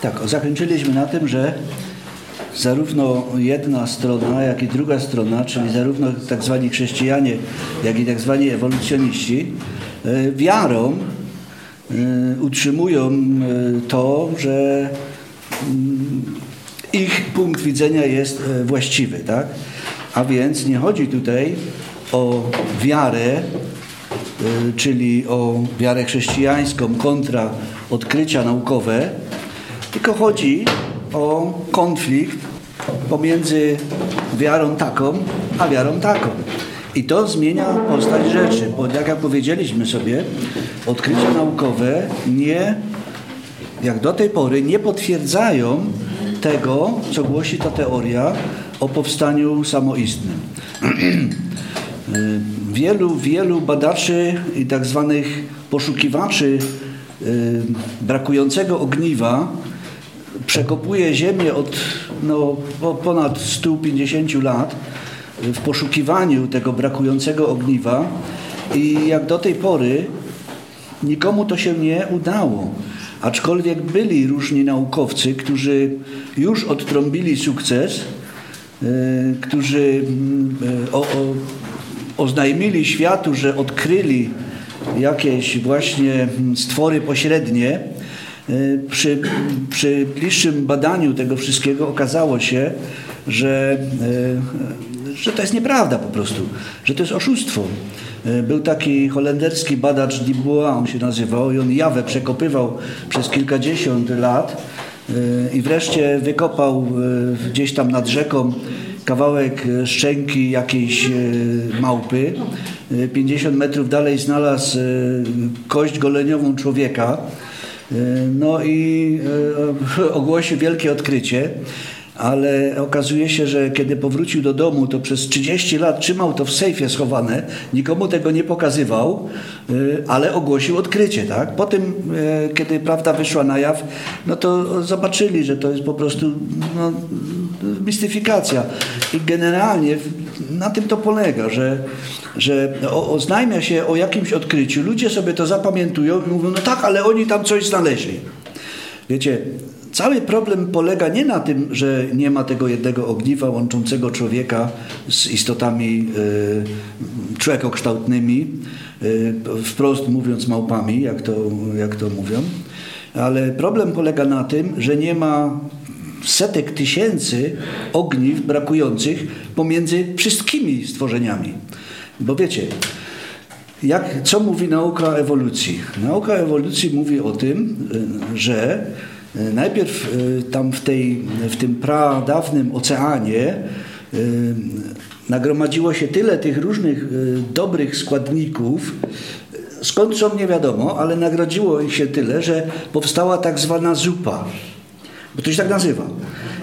Tak, zakończyliśmy na tym, że zarówno jedna strona, jak i druga strona, czyli zarówno tak zwani chrześcijanie, jak i tak zwani ewolucjoniści, e, wiarą e, utrzymują e, to, że mm, ich punkt widzenia jest właściwy, tak? A więc nie chodzi tutaj o wiarę, czyli o wiarę chrześcijańską kontra odkrycia naukowe, tylko chodzi o konflikt pomiędzy wiarą taką, a wiarą taką. I to zmienia postać rzeczy, bo jak powiedzieliśmy sobie, odkrycia naukowe nie, jak do tej pory, nie potwierdzają tego, co głosi ta teoria o powstaniu samoistnym. wielu, wielu badaczy i tak zwanych poszukiwaczy y, brakującego ogniwa przekopuje ziemię od no, ponad 150 lat w poszukiwaniu tego brakującego ogniwa i jak do tej pory nikomu to się nie udało. Aczkolwiek byli różni naukowcy, którzy już odtrąbili sukces, yy, którzy yy, o, o, oznajmili światu, że odkryli jakieś właśnie stwory pośrednie, przy, przy bliższym badaniu tego wszystkiego okazało się, że, y, że to jest nieprawda po prostu, że to jest oszustwo. Y, był taki holenderski badacz Dubois, on się nazywał, i on jawę przekopywał przez kilkadziesiąt lat i wreszcie wykopał gdzieś tam nad rzeką kawałek szczęki jakiejś małpy. 50 metrów dalej znalazł kość goleniową człowieka no i e, ogłosił wielkie odkrycie, ale okazuje się, że kiedy powrócił do domu, to przez 30 lat trzymał to w sejfie schowane, nikomu tego nie pokazywał, e, ale ogłosił odkrycie. Tak? Potem, e, kiedy prawda wyszła na jaw, no to zobaczyli, że to jest po prostu no, mistyfikacja. I generalnie na tym to polega, że że oznajmia się o jakimś odkryciu, ludzie sobie to zapamiętują i mówią, no tak, ale oni tam coś znaleźli. Wiecie, cały problem polega nie na tym, że nie ma tego jednego ogniwa łączącego człowieka z istotami y, człowiekokształtnymi, y, wprost mówiąc małpami, jak to, jak to mówią, ale problem polega na tym, że nie ma setek tysięcy ogniw brakujących pomiędzy wszystkimi stworzeniami. Bo wiecie, jak, co mówi nauka ewolucji? Nauka ewolucji mówi o tym, y, że najpierw y, tam w, tej, w tym pradawnym oceanie nagromadziło się tyle tych różnych dobrych składników, skąd są nie wiadomo, ale nagrodziło ich się tyle, że powstała tak zwana zupa. Bo to się tak nazywa.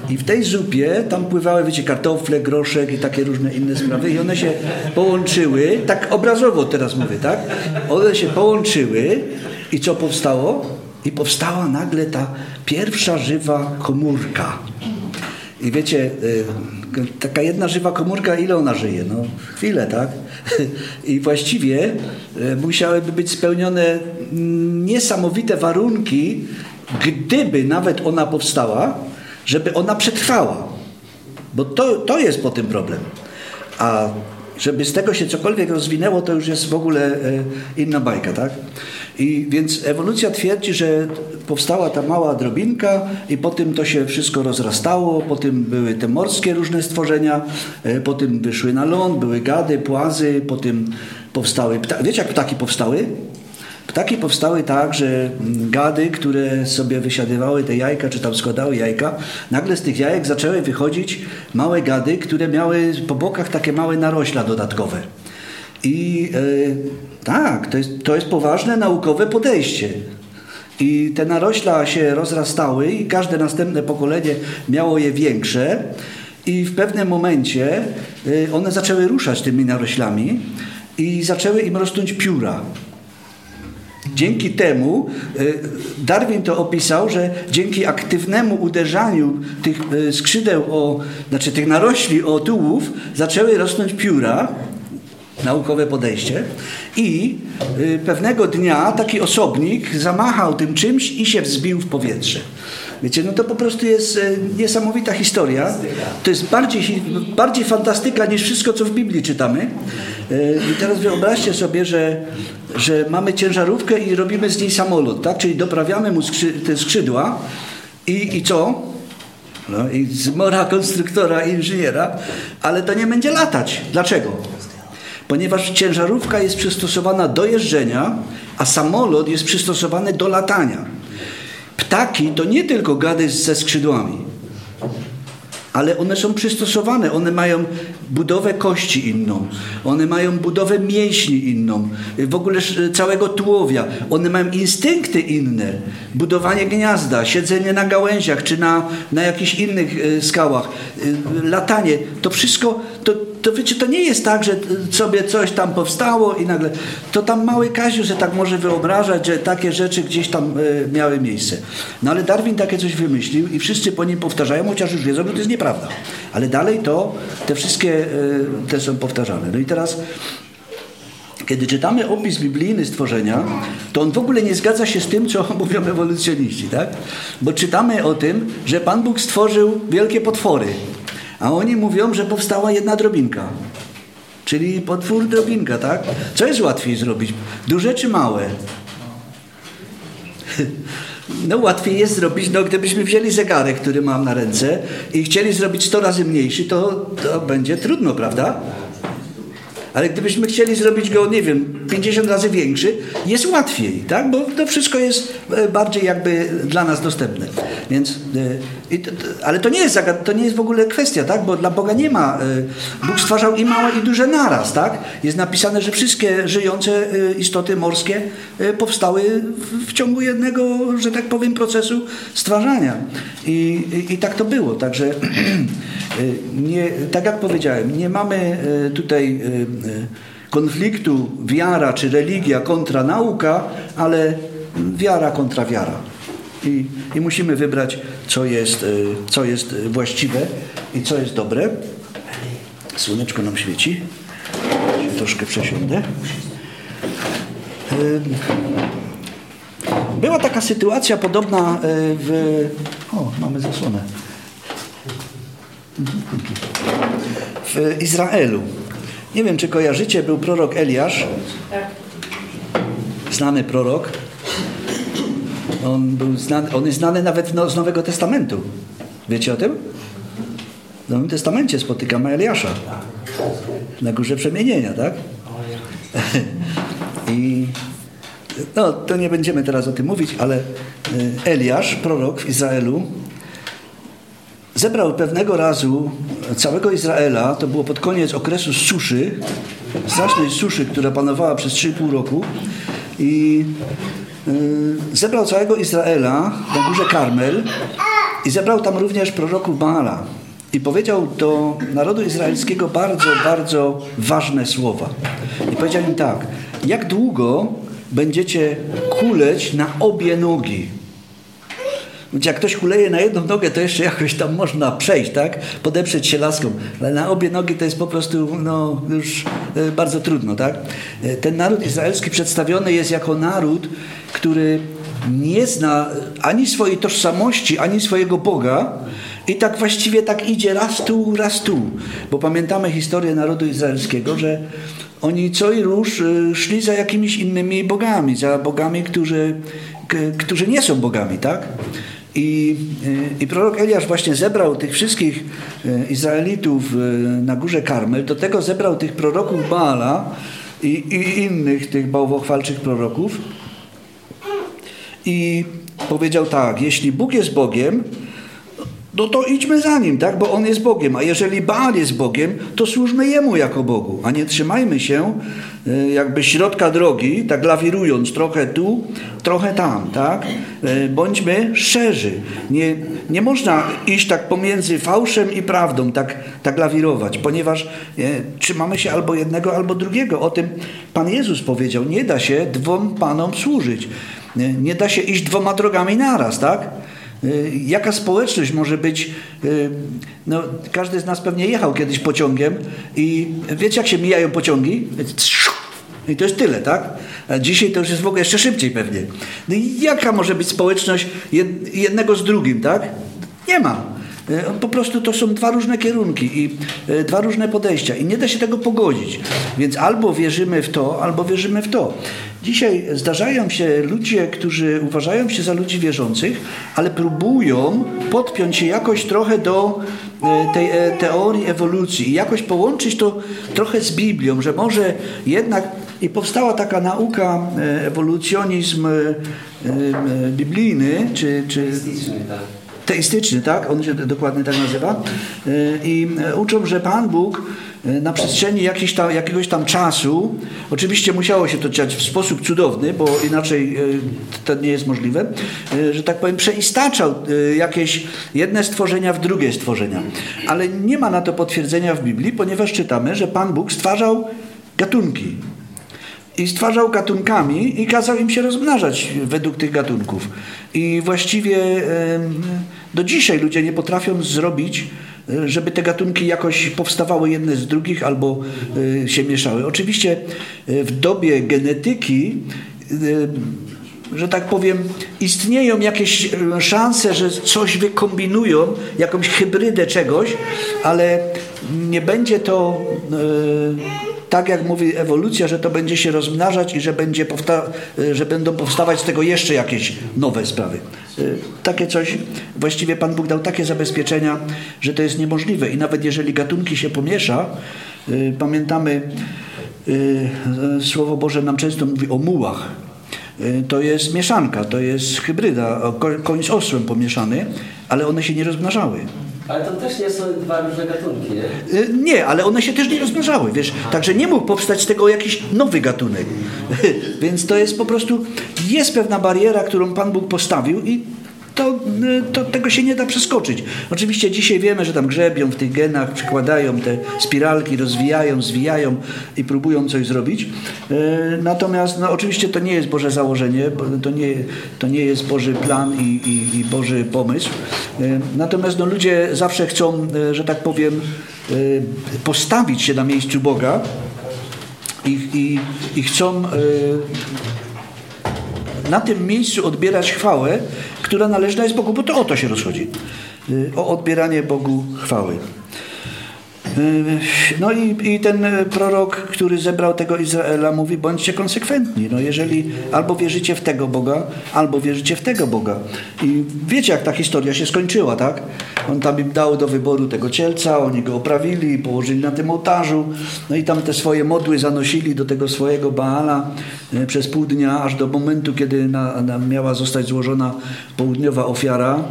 I w tej zupie tam pływały, wiecie, kartofle, groszek i takie różne inne sprawy i one się połączyły, tak obrazowo teraz mówię, tak? One się połączyły i co powstało? I powstała nagle ta pierwsza żywa komórka. I wiecie, y, taka jedna żywa komórka, ile ona żyje? No chwilę, tak? I właściwie y, musiałyby być spełnione niesamowite warunki, gdyby nawet ona powstała, żeby ona przetrwała. Bo to, to jest po tym problem. A żeby z tego się cokolwiek rozwinęło, to już jest w ogóle e, inna bajka, tak? I więc ewolucja twierdzi, że powstała ta mała drobinka i potem to się wszystko rozrastało, potem były te morskie różne stworzenia, e, potem wyszły na ląd, były gady, płazy, potem powstały ptaki. Wiecie jak ptaki powstały? Ptaki powstały tak, że gady, które sobie wysiadywały te jajka, czy tam składały jajka, nagle z tych jajek zaczęły wychodzić małe gady, które miały po bokach takie małe narośla dodatkowe. I e, tak, to jest, to jest poważne naukowe podejście. I te narośla się rozrastały i każde następne pokolenie miało je większe i w pewnym momencie e, one zaczęły ruszać tymi naroślami i zaczęły im rosnąć pióra. Dzięki temu e, Darwin to opisał, że dzięki aktywnemu uderzaniu tych e, skrzydeł, o, znaczy tych narośli o tułów, zaczęły rosnąć pióra naukowe podejście. I y, pewnego dnia taki osobnik zamachał tym czymś i się wzbił w powietrze. Wiecie, no to po prostu jest y, niesamowita historia. To jest bardziej, bardziej fantastyka niż wszystko, co w Biblii czytamy. Y, I teraz wyobraźcie sobie, że, że mamy ciężarówkę i robimy z niej samolot, tak? Czyli doprawiamy mu skrzy te skrzydła i, i co? No i zmora konstruktora inżyniera, ale to nie będzie latać. Dlaczego? Ponieważ ciężarówka jest przystosowana do jeżdżenia, a samolot jest przystosowany do latania. Ptaki to nie tylko gady ze skrzydłami ale one są przystosowane, one mają budowę kości inną, one mają budowę mięśni inną, w ogóle całego tułowia, one mają instynkty inne, budowanie gniazda, siedzenie na gałęziach czy na, na jakichś innych e, skałach, e, latanie, to wszystko, to, to wiecie, to nie jest tak, że sobie coś tam powstało i nagle, to tam mały Kaziu że tak może wyobrażać, że takie rzeczy gdzieś tam e, miały miejsce. No ale Darwin takie coś wymyślił i wszyscy po nim powtarzają, chociaż już wiedzą, że to jest nieprawda. Ale dalej to, te wszystkie e, te są powtarzane. No i teraz kiedy czytamy opis biblijny stworzenia, to on w ogóle nie zgadza się z tym, co mówią ewolucjoniści, tak? Bo czytamy o tym, że Pan Bóg stworzył wielkie potwory, a oni mówią, że powstała jedna drobinka. Czyli potwór drobinka, tak? Co jest łatwiej zrobić? Duże czy małe? No łatwiej jest zrobić, no gdybyśmy wzięli zegarek, który mam na ręce i chcieli zrobić 100 razy mniejszy, to, to będzie trudno, prawda? Ale gdybyśmy chcieli zrobić go, nie wiem, 50 razy większy, jest łatwiej, tak? Bo to wszystko jest e, bardziej jakby dla nas dostępne. Więc, e, ale to nie, jest, to nie jest w ogóle kwestia, tak? Bo dla Boga nie ma. E, Bóg stwarzał i małe, i duże naraz, tak? Jest napisane, że wszystkie żyjące istoty morskie powstały w ciągu jednego, że tak powiem, procesu stwarzania. I, i, i tak to było. Także nie, tak jak powiedziałem, nie mamy tutaj konfliktu wiara czy religia kontra nauka, ale wiara kontra wiara. I, i musimy wybrać, co jest, e, co jest właściwe i co jest dobre. Słoneczko nam świeci. Troszkę przesiądę. Była taka sytuacja podobna e, w. O, mamy zasłonę. W Izraelu. Nie wiem, czy kojarzycie, był prorok Eliasz. Znany prorok. On, był znany, on jest znany nawet no, z Nowego Testamentu. Wiecie o tym? W Nowym Testamencie spotykamy Eliasza. Na górze przemienienia, tak? I no, to nie będziemy teraz o tym mówić, ale e, Eliasz, prorok w Izraelu, zebrał pewnego razu całego Izraela, to było pod koniec okresu suszy, strasznej suszy, która panowała przez 3,5 roku i yy, zebrał całego Izraela na górze Karmel i zebrał tam również proroków Baala i powiedział do narodu izraelskiego bardzo, bardzo ważne słowa. I powiedział im tak, jak długo będziecie kuleć na obie nogi? Jak ktoś kuleje na jedną nogę, to jeszcze jakoś tam można przejść, tak? Podeprzeć się laską. Ale na obie nogi to jest po prostu no, już e, bardzo trudno, tak? E, ten naród izraelski przedstawiony jest jako naród, który nie zna ani swojej tożsamości, ani swojego Boga i tak właściwie tak idzie raz tu, raz tu. Bo pamiętamy historię narodu izraelskiego, że oni co i róż e, szli za jakimiś innymi bogami, za bogami, którzy, którzy nie są bogami, tak? I, y, I prorok Eliasz właśnie zebrał tych wszystkich y, Izraelitów y, na górze Karmel, do tego zebrał tych proroków Baala i, i innych tych bałwochwalczych proroków. I powiedział tak, jeśli Bóg jest Bogiem, no to idźmy za Nim, tak? bo On jest Bogiem. A jeżeli Baal jest Bogiem, to służmy Jemu jako Bogu, a nie trzymajmy się e, jakby środka drogi, tak lawirując trochę tu, trochę tam, tak? E, bądźmy szczerzy. Nie, nie można iść tak pomiędzy fałszem i prawdą, tak, tak lawirować, ponieważ e, trzymamy się albo jednego, albo drugiego. O tym Pan Jezus powiedział. Nie da się dwom Panom służyć. Nie, nie da się iść dwoma drogami naraz, tak? Y, jaka społeczność może być? Y, no, każdy z nas pewnie jechał kiedyś pociągiem i wiecie, jak się mijają pociągi? I to jest tyle, tak? A dzisiaj to już jest w ogóle jeszcze szybciej pewnie. No i jaka może być społeczność jednego z drugim, tak? Nie ma. Y, po prostu to są dwa różne kierunki i dwa różne podejścia i nie da się tego pogodzić. Więc albo wierzymy w to, albo wierzymy w to. Dzisiaj zdarzają się ludzie, którzy uważają się za ludzi wierzących, ale próbują podpiąć się jakoś trochę do e, tej e, teorii ewolucji i jakoś połączyć to trochę z Biblią, że może jednak i powstała taka nauka, e, ewolucjonizm biblijny, czy, czy. Teistyczny, tak? On się dokładnie tak nazywa. I uczą, że Pan Bóg E, na przestrzeni tam, jakiegoś tam czasu, oczywiście musiało się to dziać w sposób cudowny, bo inaczej to nie jest możliwe, że tak powiem, przeistaczał jakieś jedne stworzenia w drugie stworzenia. Ale nie ma na to potwierdzenia w Biblii, ponieważ czytamy, że Pan Bóg stwarzał gatunki. I stwarzał gatunkami i kazał im się rozmnażać według tych gatunków. I właściwie do dzisiaj ludzie nie potrafią zrobić żeby te gatunki jakoś powstawały jedne z drugich albo y, się mieszały. Oczywiście y, w dobie genetyki y, że tak powiem, istnieją jakieś szanse, że coś wykombinują, jakąś hybrydę czegoś, ale nie będzie to tak jak mówi ewolucja, że to będzie się rozmnażać i że, będzie że będą powstawać z tego jeszcze jakieś nowe sprawy. Y, takie coś, właściwie Pan Bóg dał takie zabezpieczenia, że to jest niemożliwe. I nawet jeżeli gatunki się pomiesza, y, pamiętamy, y, Słowo Boże nam często mówi o mułach. To jest mieszanka, to jest hybryda, koń z osłem pomieszany, ale one się nie rozmnażały. Ale to też nie są dwa różne gatunki, nie? Y, nie, ale one się też nie rozmnażały, wiesz. Także nie mógł powstać z tego jakiś nowy gatunek. Więc to jest po prostu, jest pewna bariera, którą Pan Bóg postawił i to, y, to, tego się nie da przeskoczyć. Oczywiście dzisiaj wiemy, że tam grzebią w tych genach, przykładają te spiralki, rozwijają, zwijają i próbują coś zrobić. Y, natomiast no, oczywiście to nie jest Boże założenie, to nie, to nie jest Boży plan i, i, i Boży pomysł. Y, natomiast no, ludzie zawsze chcą, że tak powiem, postawić się na miejscu Boga i, i, i chcą na tym miejscu odbierać chwałę, która należna jest Bogu, bo to o to się rozchodzi. Y, o odbieranie Bogu chwały. Y, no i, i, ten prorok, który zebrał tego Izraela, mówi: bądźcie konsekwentni. No jeżeli albo wierzycie w tego Boga, albo wierzycie w tego Boga. I wiecie, jak ta historia się skończyła, tak? On tam im dał do wyboru tego cielca, oni go oprawili, położyli na tym ołtarzu, no i tam te swoje modły zanosili do tego swojego Baala y, przez pół dnia, aż do momentu, kiedy na, na miała zostać złożona południowa ofiara.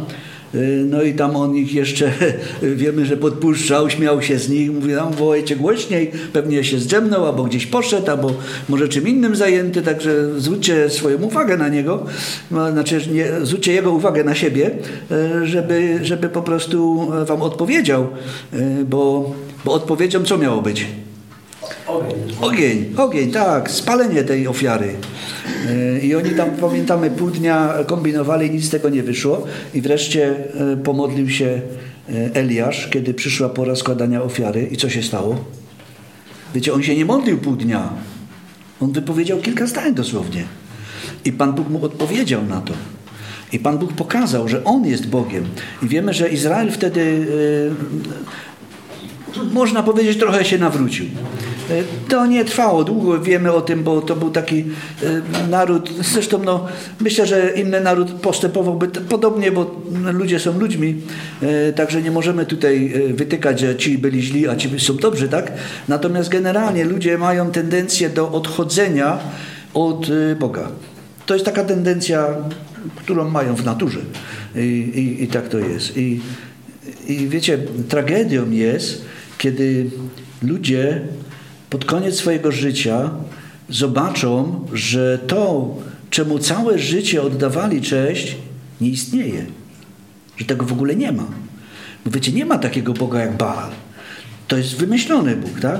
Y, no i tam on ich jeszcze, wiemy, że podpuszczał, śmiał się z nich, mówi tam wołajcie głośniej, pewnie się zdrzemnął, albo gdzieś poszedł, albo może czym innym zajęty, także zwróćcie swoją uwagę na niego, no, znaczy nie, zwróćcie jego uwagę na siebie, y, żeby, żeby po prostu wam odpowiedział, y, bo, bo odpowiedzią co miało być? Ogień. Ogień, tak, spalenie tej ofiary. E, I oni tam, pamiętamy, pół dnia kombinowali, nic z tego nie wyszło. I wreszcie e, pomodlił się e, Eliasz, kiedy przyszła pora składania ofiary. I co się stało? Wiecie, on się nie modlił pół dnia. On wypowiedział kilka zdań dosłownie. I Pan Bóg mu odpowiedział na to. I Pan Bóg pokazał, że On jest Bogiem. I wiemy, że Izrael wtedy, można powiedzieć, trochę się nawrócił. E, to nie trwało długo, wiemy o tym, bo to był taki e, naród, zresztą no, myślę, że inny naród postępowałby podobnie, bo ludzie są ludźmi, e, także nie możemy tutaj wytykać, że ci byli źli, a ci są dobrzy, tak? Natomiast generalnie ludzie mają tendencję do odchodzenia od Boga. To jest taka tendencja, którą mają w naturze. I, i, i tak to jest. I, I wiecie, tragedią jest, kiedy ludzie pod koniec swojego życia zobaczą, że to, czemu całe życie oddawali cześć, nie istnieje. Że tego w ogóle nie ma. Bo wiecie, nie ma takiego Boga jak Baal. To jest wymyślony Bóg, tak?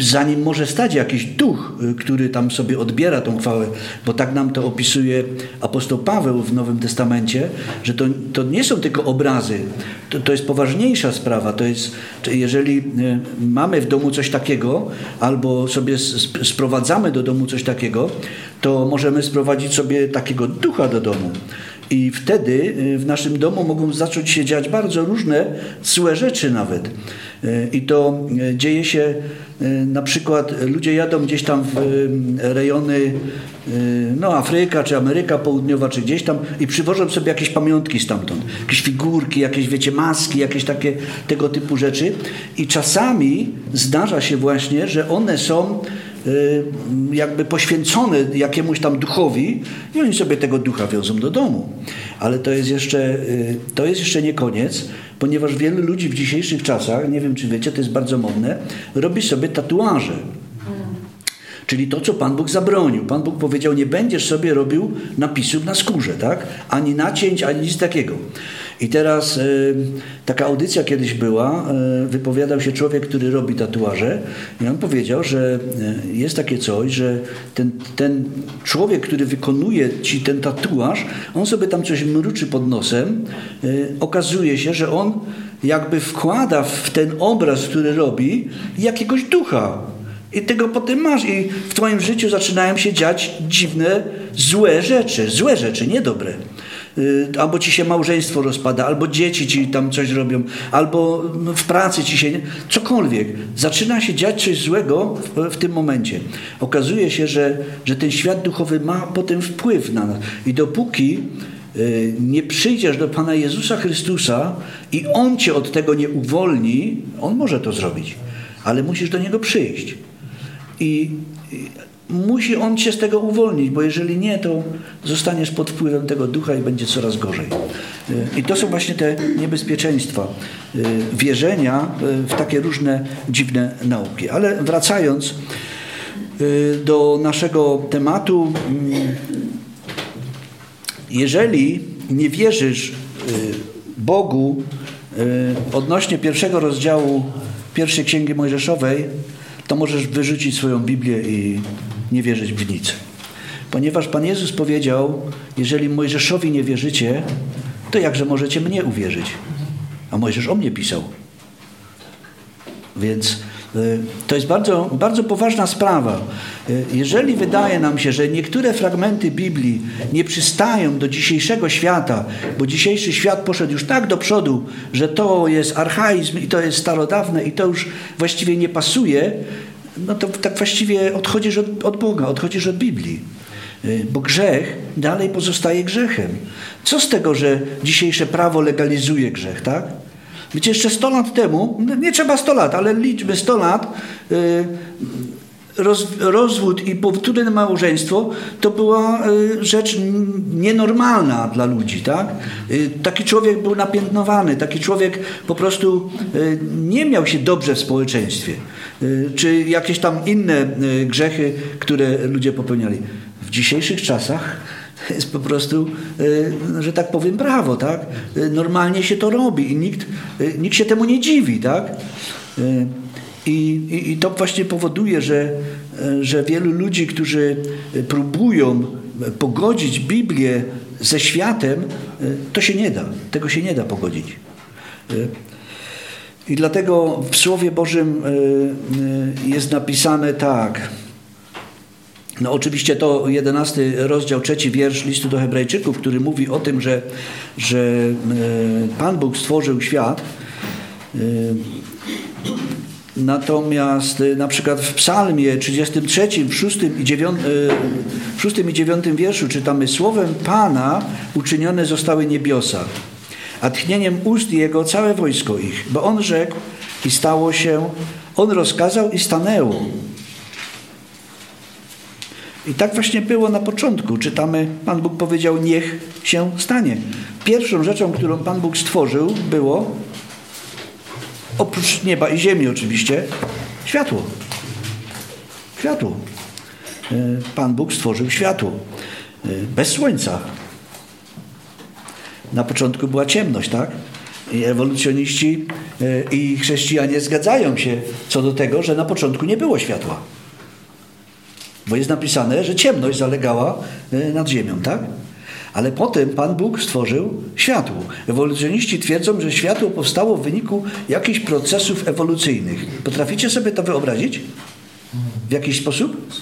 Zanim może stać jakiś duch, y, który tam sobie odbiera tą chwałę, bo tak nam to opisuje apostoł Paweł w Nowym Testamencie, że to, to nie są tylko obrazy, to, to jest poważniejsza sprawa. To jest, jeżeli y, mamy w domu coś takiego, albo sobie sprowadzamy do domu coś takiego, to możemy sprowadzić sobie takiego ducha do domu. I wtedy y, w naszym domu mogą zacząć się dziać bardzo różne złe rzeczy nawet. Y, I to y, dzieje się na przykład, ludzie jadą gdzieś tam w rejony no Afryka, czy Ameryka Południowa, czy gdzieś tam i przywożą sobie jakieś pamiątki stamtąd. Jakieś figurki, jakieś wiecie, maski, jakieś takie tego typu rzeczy. I czasami zdarza się właśnie, że one są jakby poświęcone jakiemuś tam duchowi i oni sobie tego ducha wiozą do domu. Ale to jest jeszcze, y, to jest jeszcze nie koniec, ponieważ wielu ludzi w dzisiejszych czasach, nie wiem czy wiecie, to jest bardzo modne, robi sobie tatuaże. Czyli to, co Pan Bóg zabronił. Pan Bóg powiedział, nie będziesz sobie robił napisów na skórze, tak? Ani nacięć, ani nic takiego. I teraz y, taka audycja kiedyś była, y, wypowiadał się człowiek, który robi tatuaże i on powiedział, że y, jest takie coś, że ten, ten człowiek, który wykonuje ci ten tatuaż, on sobie tam coś mruczy pod nosem, okazuje się, że on jakby wkłada w ten obraz, który robi, jakiegoś ducha. I tego potem masz. I w Twoim życiu zaczynają się dziać dziwne, złe rzeczy. Złe rzeczy, niedobre. Y, albo ci się małżeństwo rozpada, albo dzieci ci tam coś robią, albo w pracy ci się. Cokolwiek. Zaczyna się dziać coś złego w, w tym momencie. Okazuje się, że, że ten świat duchowy ma potem wpływ na nas. I dopóki y, nie przyjdziesz do Pana Jezusa Chrystusa i On cię od tego nie uwolni, On może to zrobić, ale musisz do Niego przyjść. I musi on cię z tego uwolnić, bo jeżeli nie, to zostaniesz pod wpływem tego ducha i będzie coraz gorzej. I to są właśnie te niebezpieczeństwa y, wierzenia y, w takie różne dziwne nauki. Ale wracając y, do naszego tematu, mm, jeżeli nie wierzysz Bogu odnośnie pierwszego rozdziału pierwszej Księgi Mojżeszowej, to możesz wyrzucić swoją Biblię i nie wierzyć w nic. Ponieważ Pan Jezus powiedział, jeżeli Mojżeszowi nie wierzycie, to jakże możecie mnie uwierzyć? A Mojżesz o mnie pisał. Więc to jest bardzo, bardzo poważna sprawa. Jeżeli wydaje nam się, że niektóre fragmenty Biblii nie przystają do dzisiejszego świata, bo dzisiejszy świat poszedł już tak do przodu, że to jest archaizm i to jest starodawne i to już właściwie nie pasuje, no to tak właściwie odchodzisz od, od Boga, odchodzisz od Biblii. Bo grzech dalej pozostaje grzechem. Co z tego, że dzisiejsze prawo legalizuje grzech, tak? Wiecie, jeszcze 100 lat temu, no nie trzeba 100 lat, ale liczmy 100 lat, y, roz, rozwód i powtórne małżeństwo to była y, rzecz nienormalna dla ludzi. Tak? Taki człowiek był napiętnowany, taki człowiek po prostu nie miał się dobrze w społeczeństwie. Y, czy jakieś tam inne y, grzechy, które ludzie popełniali. W dzisiejszych czasach jest po prostu, y, że tak powiem, prawo, tak? Normalnie się to robi i nikt, nikt się temu nie dziwi, tak? I, i, I, to właśnie powoduje, że, że wielu ludzi, którzy próbują pogodzić Biblię ze światem, to się nie da. Tego się nie da pogodzić. I dlatego w Słowie Bożym e, e, jest napisane tak. No oczywiście to jedenasty rozdział, trzeci wiersz listu do hebrajczyków, który mówi o tym, że, że e, Pan Bóg stworzył świat. Natomiast na przykład w psalmie 33, w 6 i 9, w 6 i 9 wierszu czytamy Słowem Pana uczynione zostały niebiosa a tchnieniem ust Jego całe wojsko ich. Bo On rzekł i stało się, On rozkazał i stanęło. I tak właśnie było na początku. Czytamy, Pan Bóg powiedział, niech się stanie. Pierwszą rzeczą, którą Pan Bóg stworzył, było, oprócz nieba i ziemi oczywiście, światło. Światło. E, Pan Bóg stworzył światło. E, bez słońca, na początku była ciemność, tak? I ewolucjoniści I chrześcijanie zgadzają się co do tego, że na początku nie było światła. Bo jest napisane, że ciemność zalegała nad ziemią, tak? Ale potem Pan Bóg stworzył światło. Ewolucjoniści twierdzą, że światło powstało w wyniku jakichś procesów ewolucyjnych. Potraficie sobie to wyobrazić? W jakiś sposób?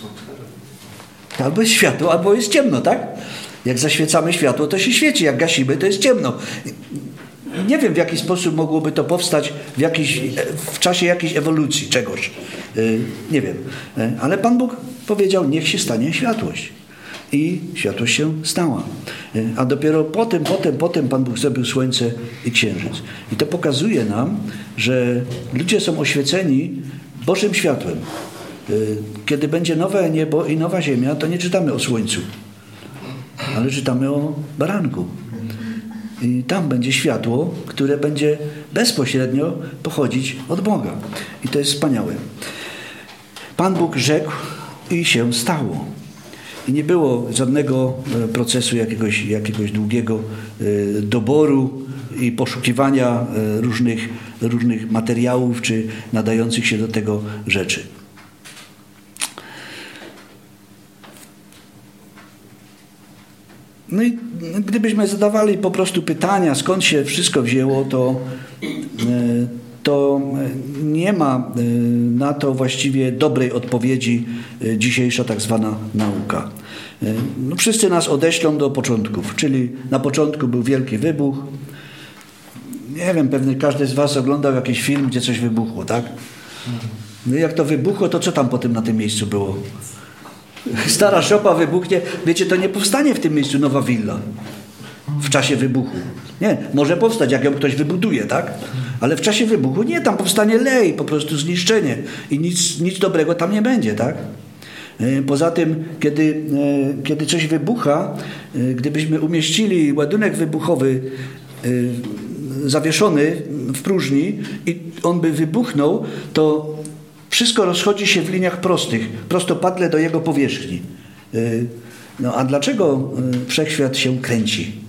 Albo jest światło, albo jest ciemno, tak? Jak zaświecamy światło, to się świeci. Jak gasimy, to jest ciemno. Nie wiem, w jaki sposób mogłoby to powstać w, jakiś, w czasie jakiejś ewolucji czegoś. Y, nie wiem. Ale Pan Bóg powiedział, niech się stanie światłość i światło się stała. A dopiero potem, potem, potem Pan Bóg zrobił słońce i księżyc. I to pokazuje nam, że ludzie są oświeceni Bożym światłem. Kiedy będzie nowe niebo i nowa ziemia, to nie czytamy o słońcu, ale czytamy o baranku. I tam będzie światło, które będzie bezpośrednio pochodzić od Boga. I to jest wspaniałe. Pan Bóg rzekł i się stało. I nie było żadnego e, procesu jakiegoś, jakiegoś długiego e, doboru i poszukiwania e, różnych, różnych materiałów czy nadających się do tego rzeczy. No i gdybyśmy zadawali po prostu pytania, skąd się wszystko wzięło, to, to nie ma y, na to właściwie dobrej odpowiedzi y, dzisiejsza tak zwana nauka. No, wszyscy nas odeślą do początków, czyli na początku był wielki wybuch. Nie wiem, pewnie każdy z Was oglądał jakiś film, gdzie coś wybuchło, tak? No jak to wybuchło, to co tam potem na tym miejscu było? Stara szopa wybuchnie. Wiecie, to nie powstanie w tym miejscu nowa willa w czasie wybuchu. Nie, może powstać, jak ją ktoś wybuduje, tak? Ale w czasie wybuchu nie, tam powstanie lej, po prostu zniszczenie i nic, nic dobrego tam nie będzie, tak? E, poza tym, kiedy, e, kiedy coś wybucha, e, gdybyśmy umieścili ładunek wybuchowy zawieszony w próżni i on by wybuchnął, to wszystko rozchodzi się w liniach prostych, prostopadle do jego powierzchni. No a dlaczego wszechświat się kręci?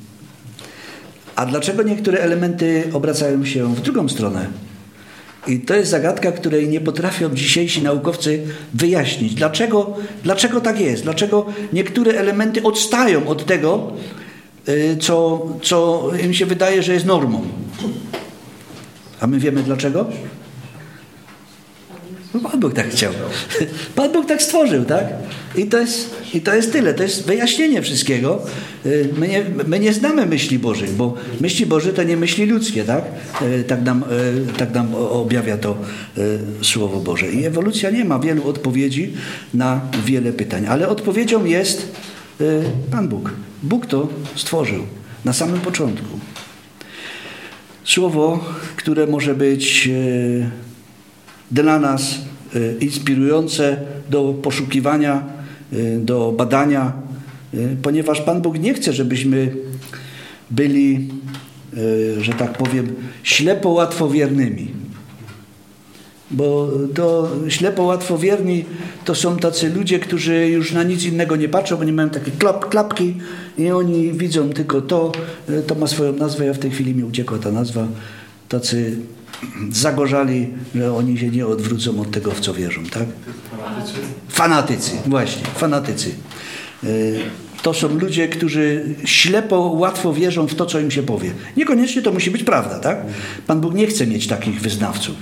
A dlaczego niektóre elementy obracają się w drugą stronę? I to jest zagadka, której nie potrafią dzisiejsi naukowcy wyjaśnić. Dlaczego, dlaczego tak jest? Dlaczego niektóre elementy odstają od tego, y, co, co im się wydaje, że jest normą? A my wiemy dlaczego? No, Pan Bóg tak chciał. Pan Bóg tak stworzył, tak? I to jest, i to jest tyle. To jest wyjaśnienie wszystkiego. Y, my nie, my nie znamy myśli Bożych, bo myśli Boże to nie myśli ludzkie, tak? Y, tak nam, y, tak nam objawia to Słowo Boże. I ewolucja nie ma wielu odpowiedzi na wiele pytań, ale odpowiedzią jest Pan Bóg. Bóg to stworzył na samym początku. Słowo, które może być dla nas y, inspirujące do poszukiwania, y, do badania, y, ponieważ Pan Bóg nie chce, żebyśmy byli, że tak powiem, ślepo łatwowiernymi. Bo to ślepo łatwowierni to są tacy ludzie, którzy już na nic innego nie patrzą, bo nie mają takie klap, klapki i oni widzą tylko to. To ma swoją nazwę, ja w tej chwili mi uciekła ta nazwa. Tacy zagorzali, że oni się nie odwrócą od tego, w co wierzą, tak? Fanatycy. Fanatycy, właśnie, fanatycy. E, to są ludzie, którzy ślepo, łatwo wierzą w to, co im się powie. Niekoniecznie to musi być prawda, tak? Pan Bóg nie chce mieć takich wyznawców.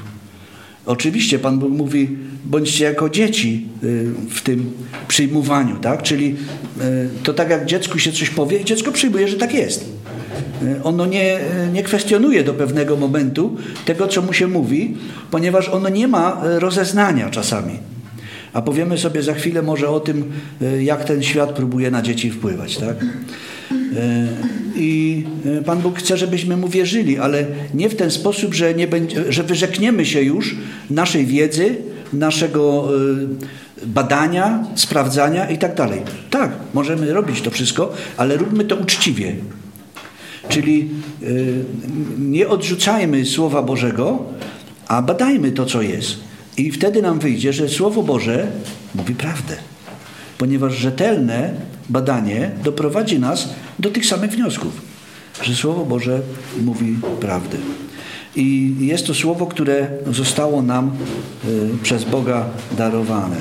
Oczywiście Pan Bóg mówi, bądźcie jako dzieci y, w tym przyjmowaniu, tak? Czyli y, to tak jak dziecku się coś powie i dziecko przyjmuje, że tak jest. Y, ono nie, nie kwestionuje do pewnego momentu tego, co mu się mówi, ponieważ ono nie ma rozeznania czasami. A powiemy sobie za chwilę może o tym, jak ten świat próbuje na dzieci wpływać, tak? I Pan Bóg chce, żebyśmy Mu wierzyli, ale nie w ten sposób, że, nie będzie, że wyrzekniemy się już naszej wiedzy, naszego badania, sprawdzania i tak dalej. Tak, możemy robić to wszystko, ale róbmy to uczciwie. Czyli nie odrzucajmy Słowa Bożego, a badajmy to, co jest. I wtedy nam wyjdzie, że Słowo Boże mówi prawdę. Ponieważ rzetelne badanie doprowadzi nas do tych samych wniosków, że Słowo Boże mówi prawdę. I jest to słowo, które zostało nam przez Boga darowane.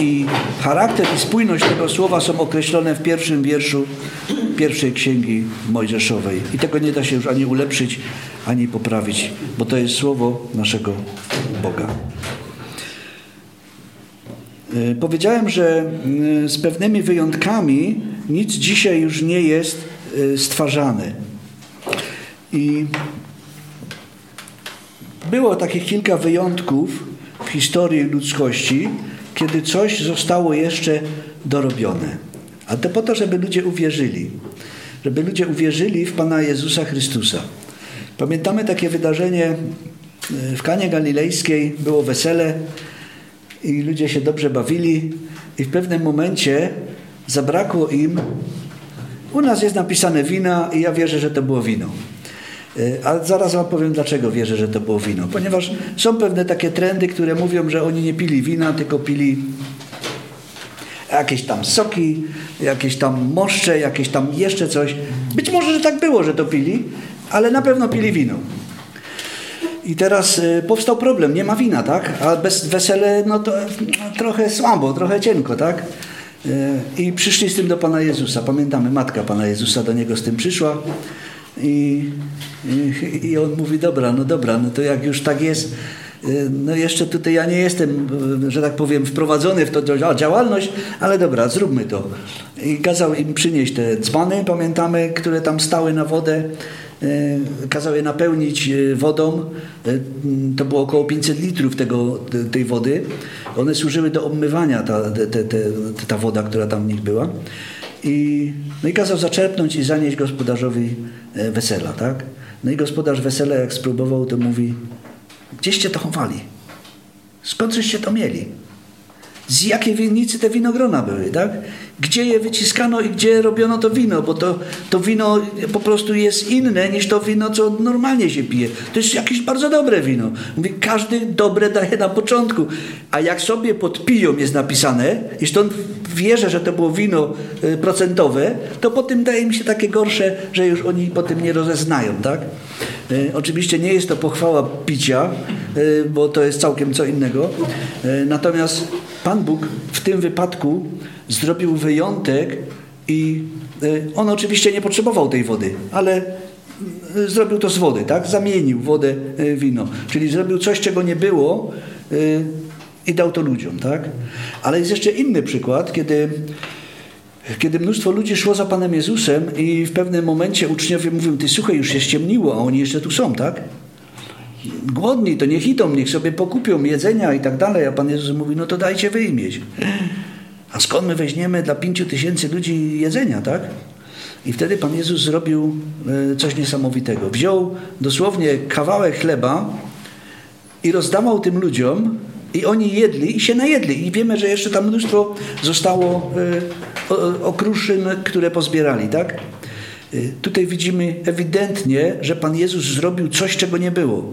I charakter i spójność tego słowa są określone w pierwszym wierszu pierwszej księgi Mojżeszowej. I tego nie da się już ani ulepszyć, ani poprawić, bo to jest słowo naszego Boga. E, powiedziałem, że e, z pewnymi wyjątkami nic dzisiaj już nie jest e, stwarzane. I było takich kilka wyjątków w historii ludzkości, kiedy coś zostało jeszcze dorobione. A to po to, żeby ludzie uwierzyli. Żeby ludzie uwierzyli w Pana Jezusa Chrystusa. Pamiętamy takie wydarzenie e, w Kanie Galilejskiej. Było wesele i ludzie się dobrze bawili i w pewnym momencie zabrakło im u nas jest napisane wina i ja wierzę, że to było wino. E, a zaraz wam powiem, dlaczego wierzę, że to było wino. Ponieważ są pewne takie trendy, które mówią, że oni nie pili wina, tylko pili jakieś tam soki, jakieś tam moszcze, jakieś tam jeszcze coś. Być może, że tak było, że to pili, ale na pewno pili wino. I teraz y, powstał problem, nie ma wina, tak? A bez wesele, no to no, trochę słabo, trochę cienko, tak? Y, I przyszli z tym do Pana Jezusa. Pamiętamy, matka Pana Jezusa do niego z tym przyszła. I, i, on mówi, dobra, no dobra, no to jak już tak jest, Y, no jeszcze tutaj ja nie jestem, y, że tak powiem, wprowadzony w to działalność, ale dobra, zróbmy to. I kazał im przynieść te dzbany, pamiętamy, które tam stały na wodę. Y, kazał je napełnić wodą. To było około 500 litrów tego, tej wody. One służyły do obmywania, ta, te, ta woda, która tam w nich była. I, no i kazał zaczerpnąć i zanieść gospodarzowi wesela. Tak? No i gospodarz wesela, jak spróbował, to mówi Gdzieście to chowali? Skąd żeście to mieli? Z jakiej winnicy te winogrona były, tak? Gdzie je wyciskano i gdzie robiono to wino, bo to, to wino po prostu jest inne niż to wino, co normalnie się pije. To jest jakieś bardzo dobre wino. Mówi, każdy dobre daje na początku. A jak sobie podpiją, jest napisane, i stąd wierzę, że to było wino y, procentowe, to po tym daje mi się takie gorsze, że już oni po tym nie rozeznają, tak? Y, oczywiście nie jest to pochwała picia, y, bo to jest całkiem co innego. Natomiast Pan Bóg w tym wypadku zrobił wyjątek i on oczywiście nie potrzebował tej wody, ale zrobił to z wody, tak? Zamienił wodę w wino. Czyli zrobił coś, czego nie było i dał to ludziom, tak? Ale jest jeszcze inny przykład, kiedy, kiedy mnóstwo ludzi szło za Panem Jezusem i w pewnym momencie uczniowie mówią, ty słuchaj, już się ściemniło, a oni jeszcze tu są, tak? Głodni, to niech idą, niech sobie pokupią jedzenia i tak dalej, a Pan Jezus mówi, no to dajcie wyjmieć. A skąd my weźmiemy dla pięciu tysięcy ludzi jedzenia, tak? I wtedy Pan Jezus zrobił e, coś niesamowitego. Wziął dosłownie kawałek chleba i rozdawał tym ludziom, i oni jedli i się najedli. I wiemy, że jeszcze tam mnóstwo zostało y, okruszyn, które pozbierali, tak? Y, tutaj widzimy ewidentnie, że Pan Jezus zrobił coś, czego nie było.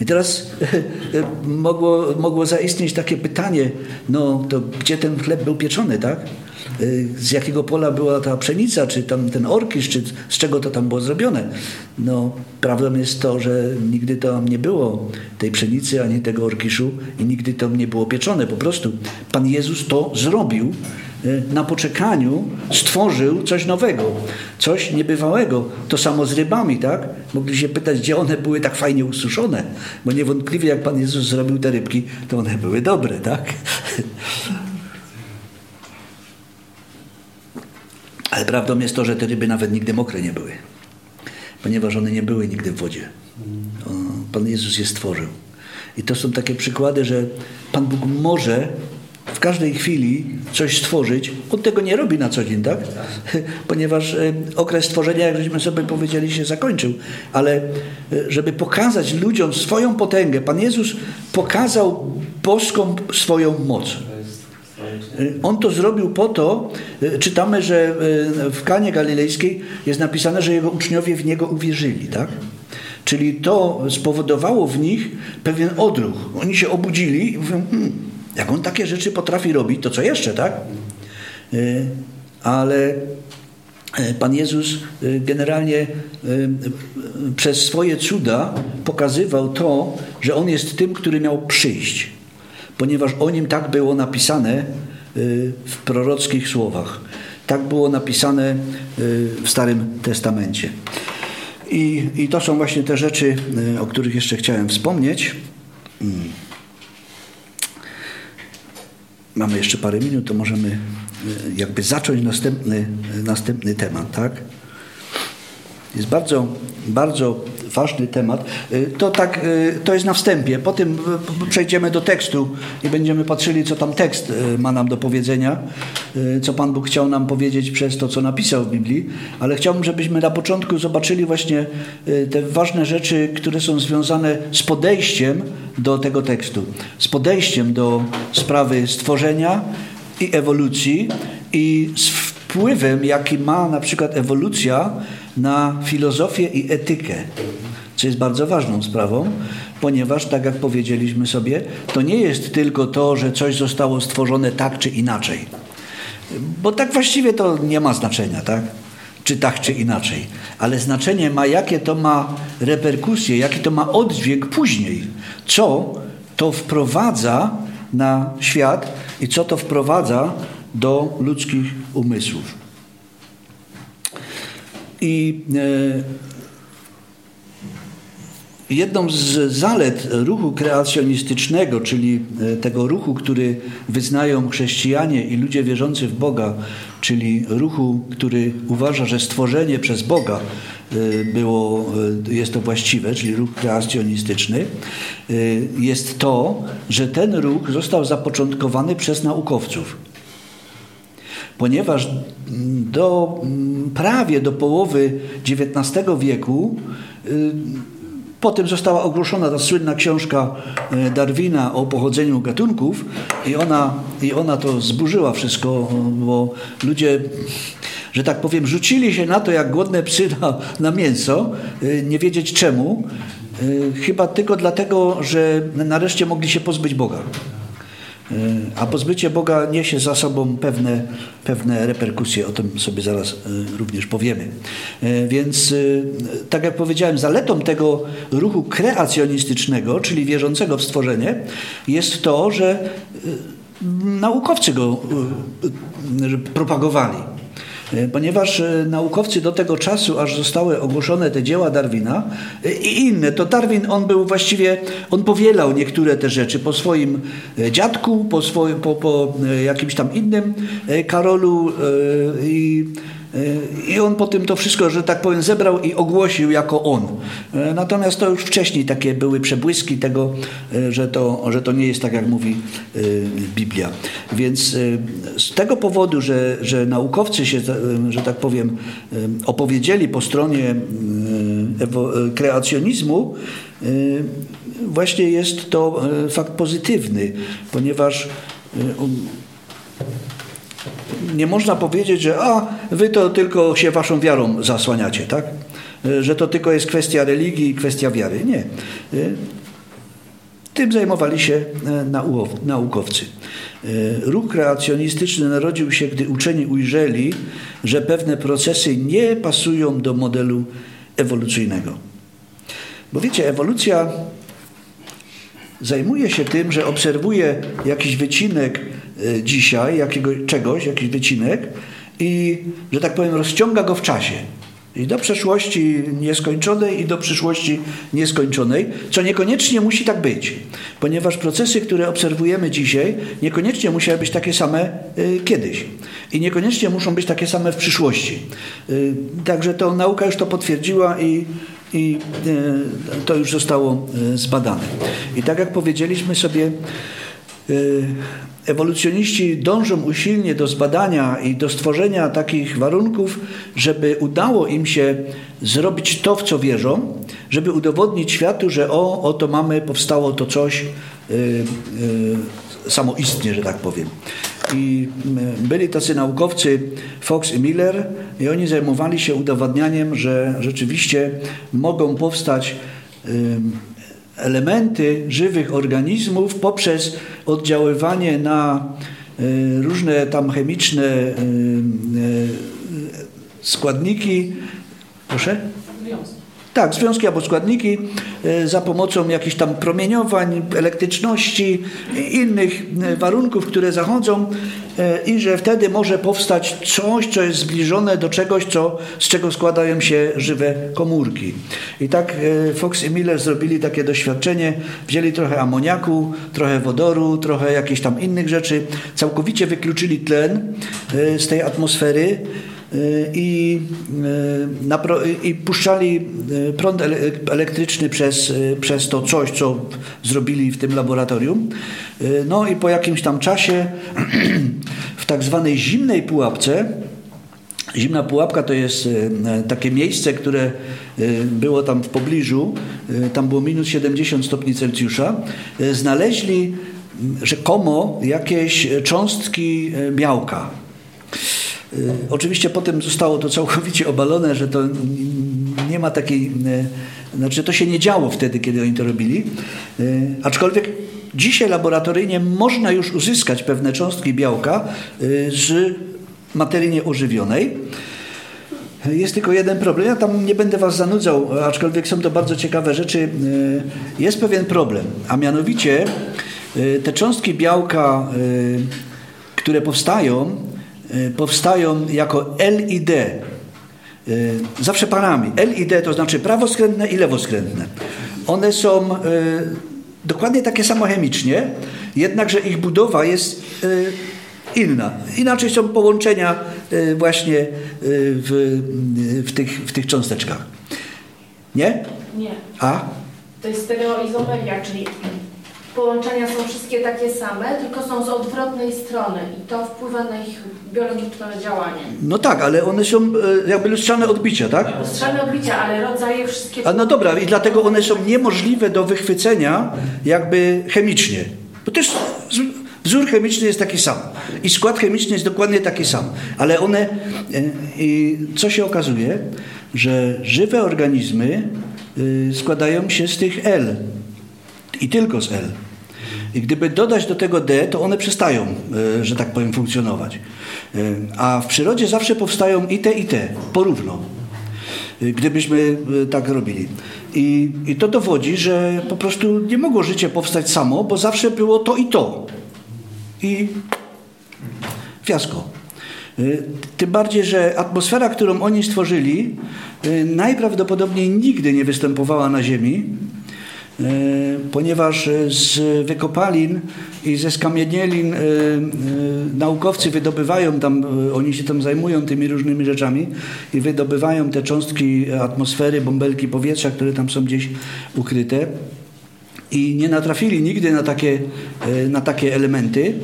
I teraz y, mogło, mogło zaistnieć takie pytanie, no to gdzie ten chleb był pieczony, tak? Y, z jakiego pola była ta pszenica, czy tam ten orkisz, czy z czego to tam było zrobione. No, prawdą jest to, że nigdy tam nie było tej pszenicy, ani tego orkiszu i nigdy to nie było pieczone. Po prostu Pan Jezus to zrobił na poczekaniu stworzył coś nowego, coś niebywałego. To samo z rybami, tak? Mogli się pytać, gdzie one były tak fajnie ususzone, bo niewątpliwie jak Pan Jezus zrobił te rybki, to one były dobre, tak? Ale prawdą jest to, że te ryby nawet nigdy mokre nie były, ponieważ one nie były nigdy w wodzie. Pan Jezus je stworzył. I to są takie przykłady, że Pan Bóg może w każdej chwili coś stworzyć. On tego nie robi na co dzień, tak? Ponieważ e, okres stworzenia, jak żeśmy sobie powiedzieli, się zakończył. Ale e, żeby pokazać ludziom swoją potęgę, Pan Jezus pokazał boską swoją moc. Y, on to zrobił po to, czytamy, że w Kanie Galilejskiej jest napisane, że jego uczniowie w niego uwierzyli, tak? Czyli to spowodowało w nich pewien odruch. Oni się obudzili i mówią, hmm, jak on takie rzeczy potrafi robić, to co jeszcze, tak? Ale Pan Jezus generalnie przez swoje cuda pokazywał to, że On jest tym, który miał przyjść, ponieważ o Nim tak było napisane w prorockich słowach. Tak było napisane w Starym Testamencie. I, I to są właśnie te rzeczy, o których jeszcze chciałem wspomnieć. Mamy jeszcze parę minut, to możemy e, jakby zacząć następny, następny temat, tak? Jest bardzo, bardzo ważny temat. Y, to tak, y, to jest na wstępie. Potem y, przejdziemy do tekstu i będziemy patrzyli, co tam tekst ma nam do powiedzenia, co Pan Bóg chciał nam powiedzieć przez to, co napisał w Biblii. Ale chciałbym, żebyśmy na początku zobaczyli właśnie te ważne rzeczy, które są związane z podejściem do tego tekstu, z podejściem do sprawy stworzenia i ewolucji i z wpływem, jaki ma na przykład ewolucja na filozofię i etykę, co jest bardzo ważną sprawą, ponieważ, tak jak powiedzieliśmy sobie, to nie jest tylko to, że coś zostało stworzone tak czy inaczej. Bo tak właściwie to nie ma znaczenia, tak? Czy tak, czy inaczej. Ale znaczenie ma, jakie to ma reperkusje, jaki to ma oddźwięk później. Co to wprowadza na świat i co to wprowadza do ludzkich umysłów. I e, jedną z zalet ruchu kreacjonistycznego, czyli e, tego ruchu, który wyznają chrześcijanie i ludzie wierzący w Boga, czyli ruchu, który uważa, że stworzenie przez Boga e, było, jest to właściwe, czyli ruch kreacjonistyczny, jest to, że ten ruch został zapoczątkowany przez naukowców ponieważ do, prawie do połowy XIX wieku y, Potem została ogłoszona ta słynna książka y, Darwina o pochodzeniu gatunków i ona, i ona to zburzyła wszystko, bo ludzie, że tak powiem, rzucili się na to jak głodne psy na, na mięso, y, nie wiedzieć czemu, chyba tylko dlatego, że nareszcie mogli się pozbyć Boga. E, a pozbycie Boga niesie za sobą pewne, pewne reperkusje, o tym sobie zaraz e, również powiemy. E, więc, tak jak powiedziałem, zaletą tego ruchu kreacjonistycznego, czyli wierzącego w stworzenie, jest to, że naukowcy go propagowali. E, ponieważ e, naukowcy do tego czasu, aż zostały ogłoszone te dzieła Darwina e, i inne, to Darwin, on był właściwie, on powielał niektóre te rzeczy po swoim dziadku, po, swoim, po, po jakimś tam innym Karolu i i on po tym to wszystko, że tak powiem, zebrał i ogłosił jako on. Natomiast to już wcześniej takie były przebłyski tego, że to, że to nie jest tak, jak mówi Biblia. Więc z tego powodu, że, że naukowcy się, że tak powiem, opowiedzieli po stronie kreacjonizmu, właśnie jest to fakt pozytywny, ponieważ nie można powiedzieć, że a, wy to tylko się waszą wiarą zasłaniacie, tak? Że to tylko jest kwestia religii kwestia wiary. Nie. Tym zajmowali się e, naukowcy. E, ruch kreacjonistyczny narodził się, gdy uczeni ujrzeli, że pewne procesy nie pasują do modelu ewolucyjnego. Bo wiecie, ewolucja zajmuje się tym, że obserwuje jakiś wycinek e, dzisiaj, jakiego, czegoś, jakiś wycinek i, że tak powiem, rozciąga go w czasie. I do przeszłości nieskończonej, i do przyszłości nieskończonej, co niekoniecznie musi tak być, ponieważ procesy, które obserwujemy dzisiaj, niekoniecznie musiały być takie same y, kiedyś i niekoniecznie muszą być takie same w przyszłości. Y, także to nauka już to potwierdziła i i e, to już zostało e, zbadane. I tak jak powiedzieliśmy sobie, e, ewolucjoniści dążą usilnie do zbadania i do stworzenia takich warunków, żeby udało im się zrobić to, w co wierzą, żeby udowodnić światu, że o, oto mamy, powstało to coś yy, yy, samoistnie, że tak powiem. I byli tacy naukowcy Fox i Miller i oni zajmowali się udowadnianiem, że rzeczywiście mogą powstać elementy żywych organizmów poprzez oddziaływanie na różne tam chemiczne składniki, proszę? Tak, związki albo składniki e, za pomocą jakichś tam promieniowań, elektryczności innych e, warunków, które zachodzą e, i że wtedy może powstać coś, co jest zbliżone do czegoś, co, z czego składają się żywe komórki. I tak Fox i Miller zrobili takie doświadczenie, wzięli trochę amoniaku, trochę wodoru, trochę jakichś tam innych rzeczy, całkowicie wykluczyli tlen z tej atmosfery, i, y, i puszczali y, prąd elektryczny przez, przez to coś, co zrobili w tym laboratorium. No i po jakimś tam czasie w tak zwanej zimnej pułapce, Zimna pułapka to jest takie miejsce, które było tam w pobliżu, tam było minus 70 stopni Celsjusza, znaleźli rzekomo jakieś cząstki białka. Y, oczywiście potem zostało to całkowicie obalone, że to nie ma takiej, y, znaczy to się nie działo wtedy, kiedy oni to robili, y, aczkolwiek dzisiaj laboratoryjnie można już uzyskać pewne cząstki białka z materii nieożywionej. Jest tylko jeden problem. Ja tam nie będę Was zanudzał, aczkolwiek są to bardzo ciekawe rzeczy. Jest pewien problem, a mianowicie te cząstki białka, które powstają, powstają jako L i D. Y, zawsze parami. L i D to znaczy prawoskrętne i lewoskrętne. One są y, dokładnie takie samo chemicznie, jednakże ich budowa jest inna. Inaczej są połączenia właśnie w, w, tych, w tych cząsteczkach. Nie? Nie. A? To jest stereoizomeria, czyli połączenia są wszystkie takie same, tylko są z odwrotnej strony i to wpływa na ich biologiczne działanie. No tak, ale one są e, jakby lustrzane odbicia, tak? Lustrzane odbicia, ale rodzaje wszystkie... A no dobra, i dlatego one są niemożliwe do wychwycenia jakby chemicznie. Bo też wzór chemiczny jest taki sam i skład chemiczny jest dokładnie taki sam, ale one... E, I co się okazuje? Że żywe organizmy e, składają się z tych L i tylko z L. I gdyby dodać do tego D, to one przestają, e, że tak powiem, funkcjonować. E, a w przyrodzie zawsze powstają i te, i te, porówno. E, gdybyśmy tak robili. I, I to dowodzi, że po prostu nie mogło życie powstać samo, bo zawsze było to i to. I fiasko. Tym bardziej, że atmosfera, którą oni stworzyli, najprawdopodobniej nigdy nie występowała na Ziemi, ponieważ z wykopalin i ze skamienielin e, e, naukowcy wydobywają tam, oni się tam zajmują tymi różnymi rzeczami i wydobywają te cząstki atmosfery, bąbelki powietrza, które tam są gdzieś ukryte i nie natrafili nigdy na takie, na takie elementy.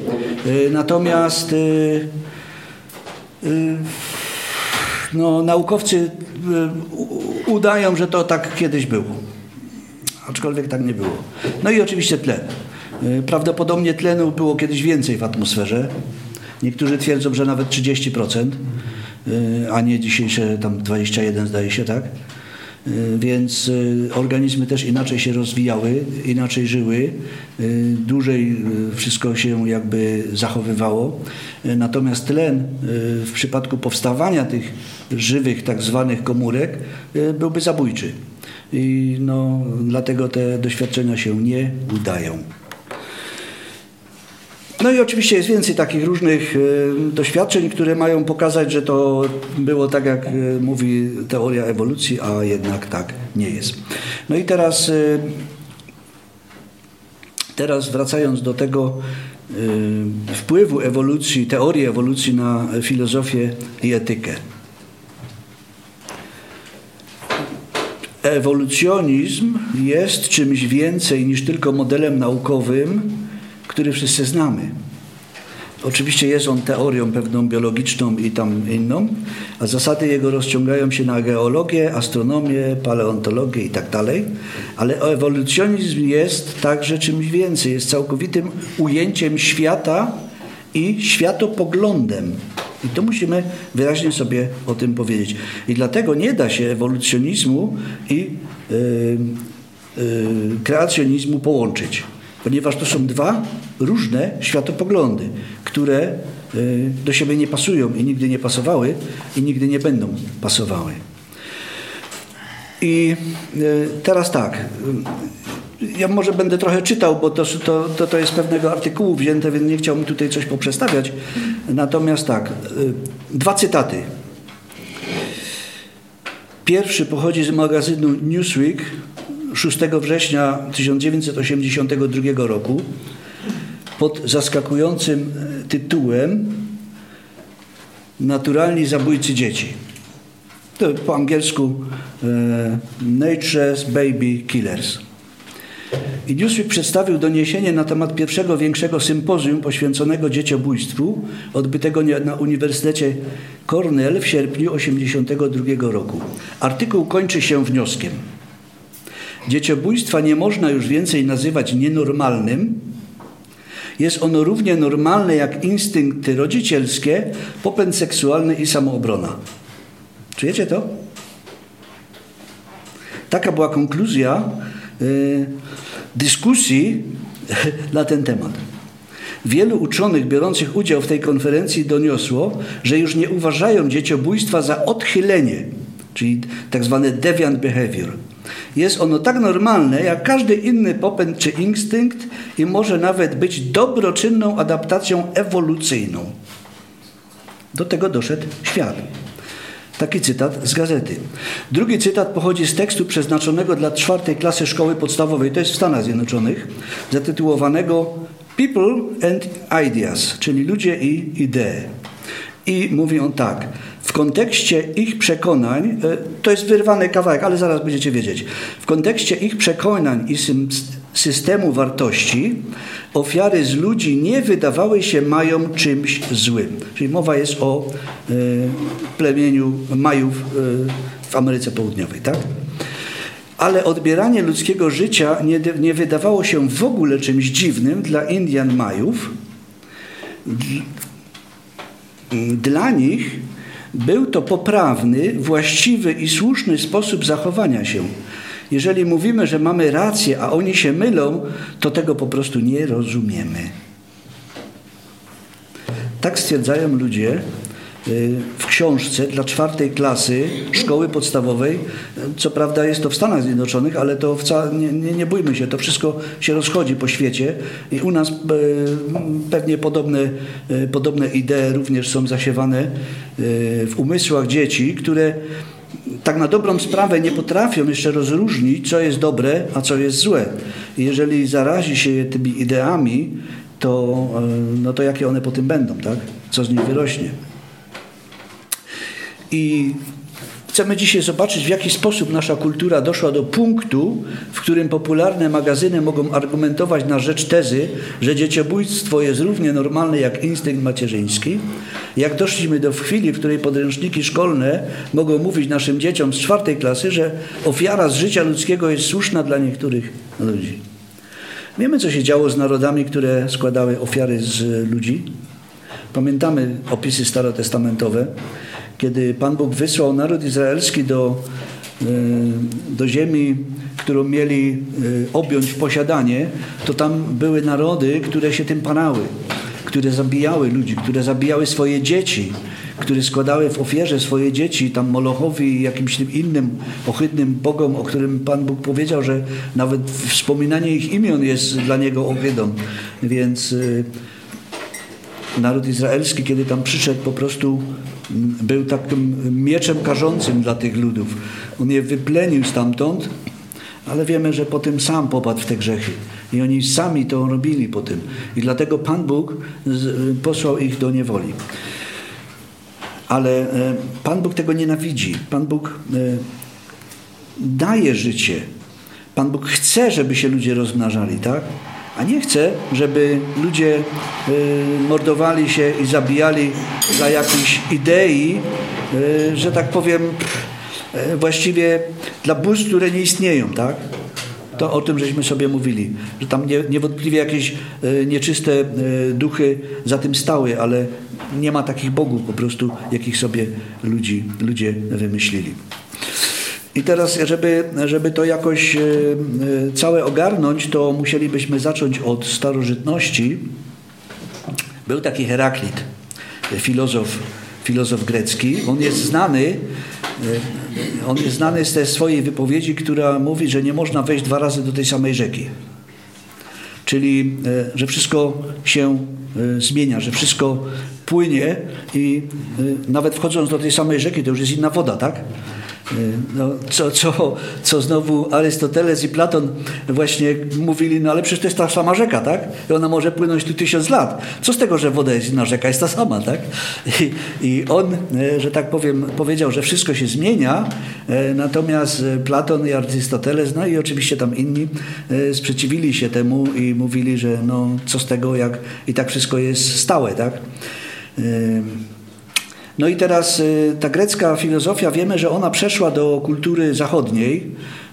Natomiast no, naukowcy udają, że to tak kiedyś było aczkolwiek tak nie było. No i oczywiście tlen. Y, prawdopodobnie tlenu było kiedyś więcej w atmosferze. Niektórzy twierdzą, że nawet 30%, y, a nie dzisiejsze tam 21 zdaje się, tak? Y, więc organizmy też inaczej się rozwijały, inaczej żyły, dłużej wszystko się jakby zachowywało. Natomiast tlen w przypadku powstawania tych żywych tak zwanych komórek byłby zabójczy i no, dlatego te doświadczenia się nie udają. No i oczywiście jest więcej takich różnych e, doświadczeń, które mają pokazać, że to było tak, jak e, mówi teoria ewolucji, a jednak tak nie jest. No i teraz, e, teraz wracając do tego wpływu ewolucji, teorii ewolucji na filozofię i etykę. Ewolucjonizm jest czymś więcej niż tylko modelem naukowym, który wszyscy znamy. Oczywiście jest on teorią pewną biologiczną i tam inną, a zasady jego rozciągają się na geologię, astronomię, paleontologię i tak dalej, ale ewolucjonizm jest także czymś więcej, jest całkowitym ujęciem świata i światopoglądem. I to musimy wyraźnie sobie o tym powiedzieć. I dlatego nie da się ewolucjonizmu i yy, kreacjonizmu połączyć. ponieważ to są dwa różne światopoglądy, które y, do siebie nie pasują i nigdy nie pasowały i nigdy nie będą pasowały. I teraz tak. Ja może będę trochę czytał, bo to, to, to jest pewnego artykułu wzięte, więc nie chciałbym tutaj coś poprzestawiać. Natomiast tak, dwa cytaty. Pierwszy pochodzi z magazynu Newsweek 6 września 1982 roku pod zaskakującym e, tytułem Naturalni zabójcy dzieci. To po angielsku e, Nature's Baby Killers. I Newsweek przedstawił doniesienie na temat pierwszego większego sympozjum poświęconego dzieciobójstwu odbytego na Uniwersytecie Cornell w sierpniu 1982 roku. Artykuł kończy się wnioskiem. Dzieciobójstwa nie można już więcej nazywać nienormalnym. Jest ono równie normalne jak instynkty rodzicielskie, popęd seksualny i samoobrona. Czujecie to? Taka była konkluzja dyskusji na ten temat. Wielu uczonych biorących udział w tej konferencji doniosło, że już nie uważają dzieciobójstwa za odchylenie, czyli tak zwane deviant behavior. Jest ono tak normalne jak każdy inny popęd czy instynkt i może nawet być dobroczynną adaptacją ewolucyjną. Do tego doszedł świat. Taki cytat z gazety. Drugi cytat pochodzi z tekstu przeznaczonego dla czwartej klasy szkoły podstawowej, to jest w Stanach Zjednoczonych, zatytułowanego People and Ideas, czyli ludzie i idee. I mówi on tak. W kontekście ich przekonań, e, to jest wyrwany kawałek, ale zaraz będziecie wiedzieć. W kontekście ich przekonań i systemu wartości, ofiary z ludzi nie wydawały się mają czymś złym. Czyli mowa jest o y, plemieniu Majów y, w Ameryce Południowej, tak? Ale odbieranie ludzkiego życia nie, nie wydawało się w ogóle czymś dziwnym dla Indian Majów. Dla nich był to poprawny, właściwy i słuszny sposób zachowania się. Jeżeli mówimy, że mamy rację, a oni się mylą, to tego po prostu nie rozumiemy. Tak stwierdzają ludzie y, w książce dla czwartej klasy szkoły podstawowej. Co prawda jest to w Stanach Zjednoczonych, ale to wcale, nie, nie, nie bójmy się, to wszystko się rozchodzi po świecie i u nas y, pewnie podobne, y, podobne idee również są zasiewane w umysłach dzieci, które tak na dobrą sprawę nie potrafią jeszcze rozróżnić, co jest dobre, a co jest złe. Jeżeli zarazi się je tymi ideami, to, e, no to jakie one potem będą, tak? Co z nich wyrośnie. I Chcemy dzisiaj zobaczyć, w jaki sposób nasza kultura doszła do punktu, w którym popularne magazyny mogą argumentować na rzecz tezy, że dzieciobójstwo jest równie normalne jak instynkt macierzyński. Jak doszliśmy do chwili, w której podręczniki szkolne mogą mówić naszym dzieciom z czwartej klasy, że ofiara z życia ludzkiego jest słuszna dla niektórych ludzi. Wiemy, co się działo z narodami, które składały ofiary z ludzi. Pamiętamy opisy starotestamentowe kiedy Pan Bóg wysłał naród izraelski do, e, do ziemi, którą mieli e, objąć w posiadanie, to tam były narody, które się tym parały, które zabijały ludzi, które zabijały swoje dzieci, które składały w ofierze swoje dzieci tam Molochowi i jakimś innym ohydnym bogom, o którym Pan Bóg powiedział, że nawet wspominanie ich imion jest dla niego ohydą. Więc e, naród izraelski, kiedy tam przyszedł, po prostu był takim mieczem karzącym dla tych ludów. On je wyplenił stamtąd, ale wiemy, że potem sam popadł w te grzechy. I oni sami to robili po tym. I dlatego Pan Bóg posłał ich do niewoli. Ale e, Pan Bóg tego nienawidzi. Pan Bóg e, daje życie. Pan Bóg chce, żeby się ludzie rozmnażali, tak? A nie chce, żeby ludzie y, mordowali się i zabijali dla jakiejś idei, y, że tak powiem, y, właściwie dla bóstw, które nie istnieją, tak? To o tym żeśmy sobie mówili, że tam nie, niewątpliwie jakieś nieczyste duchy za tym stały, ale nie ma takich bogów po prostu, jakich sobie ludzi, ludzie wymyślili. I teraz, żeby, żeby to jakoś e, e, całe ogarnąć, to musielibyśmy zacząć od starożytności. Był taki Heraklit, filozof, filozof grecki. On jest znany, e, on jest znany z tej swojej wypowiedzi, która mówi, że nie można wejść dwa razy do tej samej rzeki. Czyli, że wszystko się zmienia, że wszystko płynie i nawet wchodząc do tej samej rzeki, to już jest inna woda, tak? Y, no, co, co, co znowu Arystoteles i Platon właśnie mówili, no ale przecież to jest ta sama rzeka, tak? I ona może płynąć tu tysiąc lat. Co z tego, że woda jest inna, rzeka jest ta sama, tak? I, i on, y, że tak powiem, powiedział, że wszystko się zmienia, y, natomiast Platon i Arystoteles, no i oczywiście tam inni sprzeciwili się temu i mówili, że no co z tego, jak i tak wszystko jest stałe, tak? No i teraz y, ta grecka filozofia, wiemy, że ona przeszła do kultury zachodniej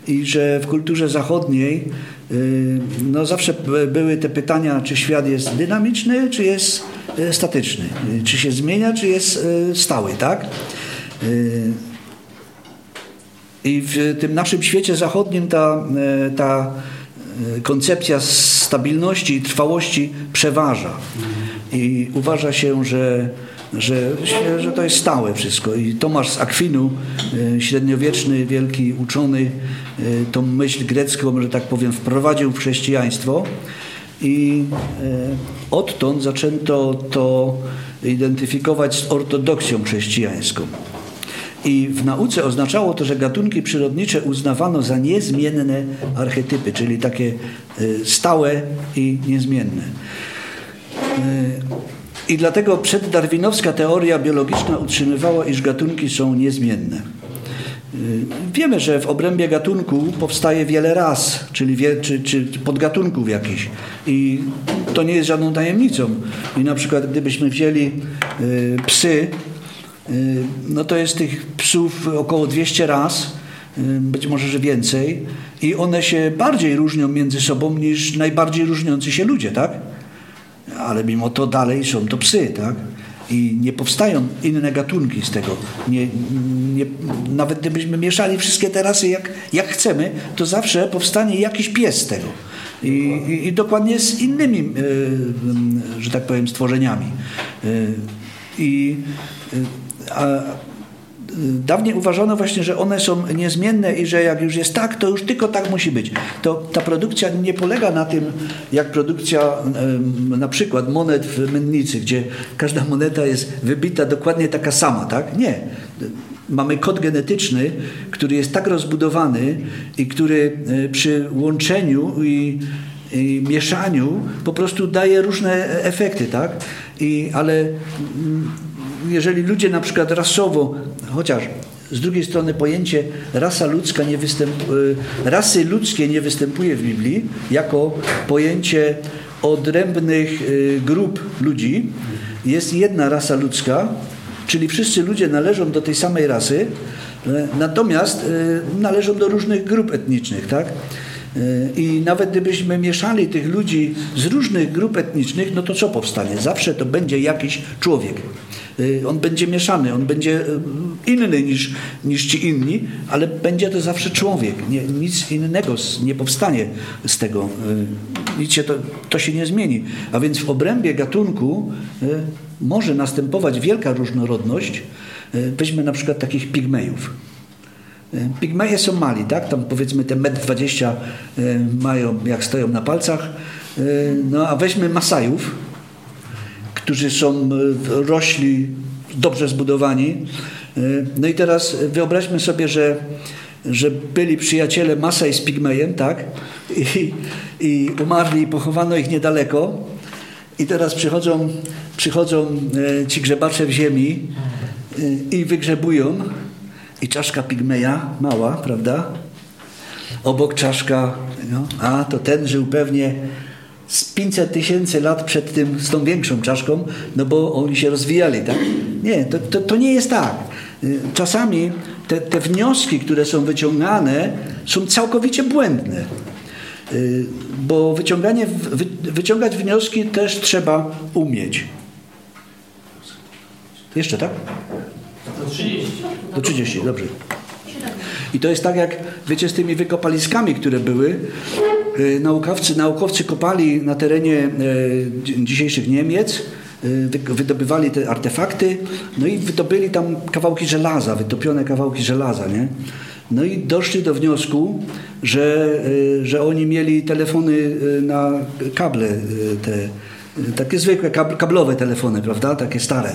i że w kulturze zachodniej y, no zawsze były te pytania, czy świat jest dynamiczny, czy jest y, statyczny, czy się zmienia, czy jest stały, tak? I w tym naszym świecie zachodnim ta, ta koncepcja stabilności i trwałości przeważa. I uważa się, że że, że to jest stałe wszystko. I Tomasz z Akwinu, e, średniowieczny, wielki uczony, e, tą myśl grecką, że tak powiem, wprowadził w chrześcijaństwo i e, odtąd zaczęto to identyfikować z ortodoksją chrześcijańską. I w nauce oznaczało to, że gatunki przyrodnicze uznawano za niezmienne archetypy, czyli takie stałe i niezmienne. I dlatego przeddarwinowska teoria biologiczna utrzymywała, iż gatunki są niezmienne. Y, wiemy, że w obrębie gatunku powstaje wiele ras, czyli wie, czy, czy podgatunków jakichś. I to nie jest żadną tajemnicą. I na przykład gdybyśmy wzięli y, psy, y, no to jest tych psów około 200 ras, y, być może, że więcej. I one się bardziej różnią między sobą niż najbardziej różniący się ludzie, tak? Ale mimo to dalej są to psy, tak? I nie powstają inne gatunki z tego. Nie, nie, nawet gdybyśmy mieszali wszystkie te rasy jak, jak chcemy, to zawsze powstanie jakiś pies z tego. I, i, i dokładnie z innymi, y, że tak powiem, stworzeniami. Y, I y, a, dawniej uważano właśnie, że one są niezmienne i że jak już jest tak, to już tylko tak musi być. To ta produkcja nie polega na tym, jak produkcja na przykład monet w Mennicy, gdzie każda moneta jest wybita dokładnie taka sama, tak? Nie. Mamy kod genetyczny, który jest tak rozbudowany i który e, przy łączeniu i i mieszaniu po prostu daje różne efekty, tak? I, ale mm, jeżeli ludzie na przykład rasowo, chociaż z drugiej strony pojęcie rasa ludzka nie występuje, rasy ludzkie nie występuje w Biblii jako pojęcie odrębnych y, grup ludzi. Jest jedna rasa ludzka, czyli wszyscy ludzie należą do tej samej rasy, e, natomiast y, należą do różnych grup etnicznych, tak? I nawet gdybyśmy mieszali tych ludzi z różnych grup etnicznych, no to co powstanie? Zawsze to będzie jakiś człowiek. Y, on będzie mieszany, on będzie y, inny niż, niż ci inni, ale będzie to zawsze człowiek. Nie, nic innego nie powstanie z tego. Y, nic się to, to się nie zmieni. A więc w obrębie gatunku może następować wielka różnorodność. Weźmy na przykład takich pigmejów. Pigmeje są mali, tak? Tam powiedzmy te metr 20 mają, jak stoją na palcach. No a weźmy Masajów, którzy są rośli, dobrze zbudowani. No i teraz wyobraźmy sobie, że, że byli przyjaciele Masaj z Pigmejem, tak? I, I umarli i pochowano ich niedaleko. I teraz przychodzą, przychodzą ci grzebacze w ziemi i wygrzebują. I czaszka Pigmeja, mała, prawda? Obok czaszka, no, a to ten żył pewnie z 500 tysięcy lat przed tym, z tą większą czaszką, no bo oni się rozwijali, tak? Nie, to, to, to nie jest tak. Y, czasami te, te wnioski, które są wyciągane, są całkowicie błędne. Y, bo wyciąganie, wy, wyciągać wnioski też trzeba umieć. Jeszcze tak? Do 30. Do 30, dobrze. I to jest tak jak, wiecie, z tymi wykopaliskami, które były. Y, Naukowcy, naukowcy kopali na terenie e, dzi- dzisiejszych Niemiec, y, wy- wydobywali te artefakty, no i wydobyli tam kawałki żelaza, wytopione kawałki żelaza, nie? No i doszli do wniosku, że, y, że oni mieli telefony na kable, te, takie zwykłe kab- kablowe telefony, prawda? Takie stare.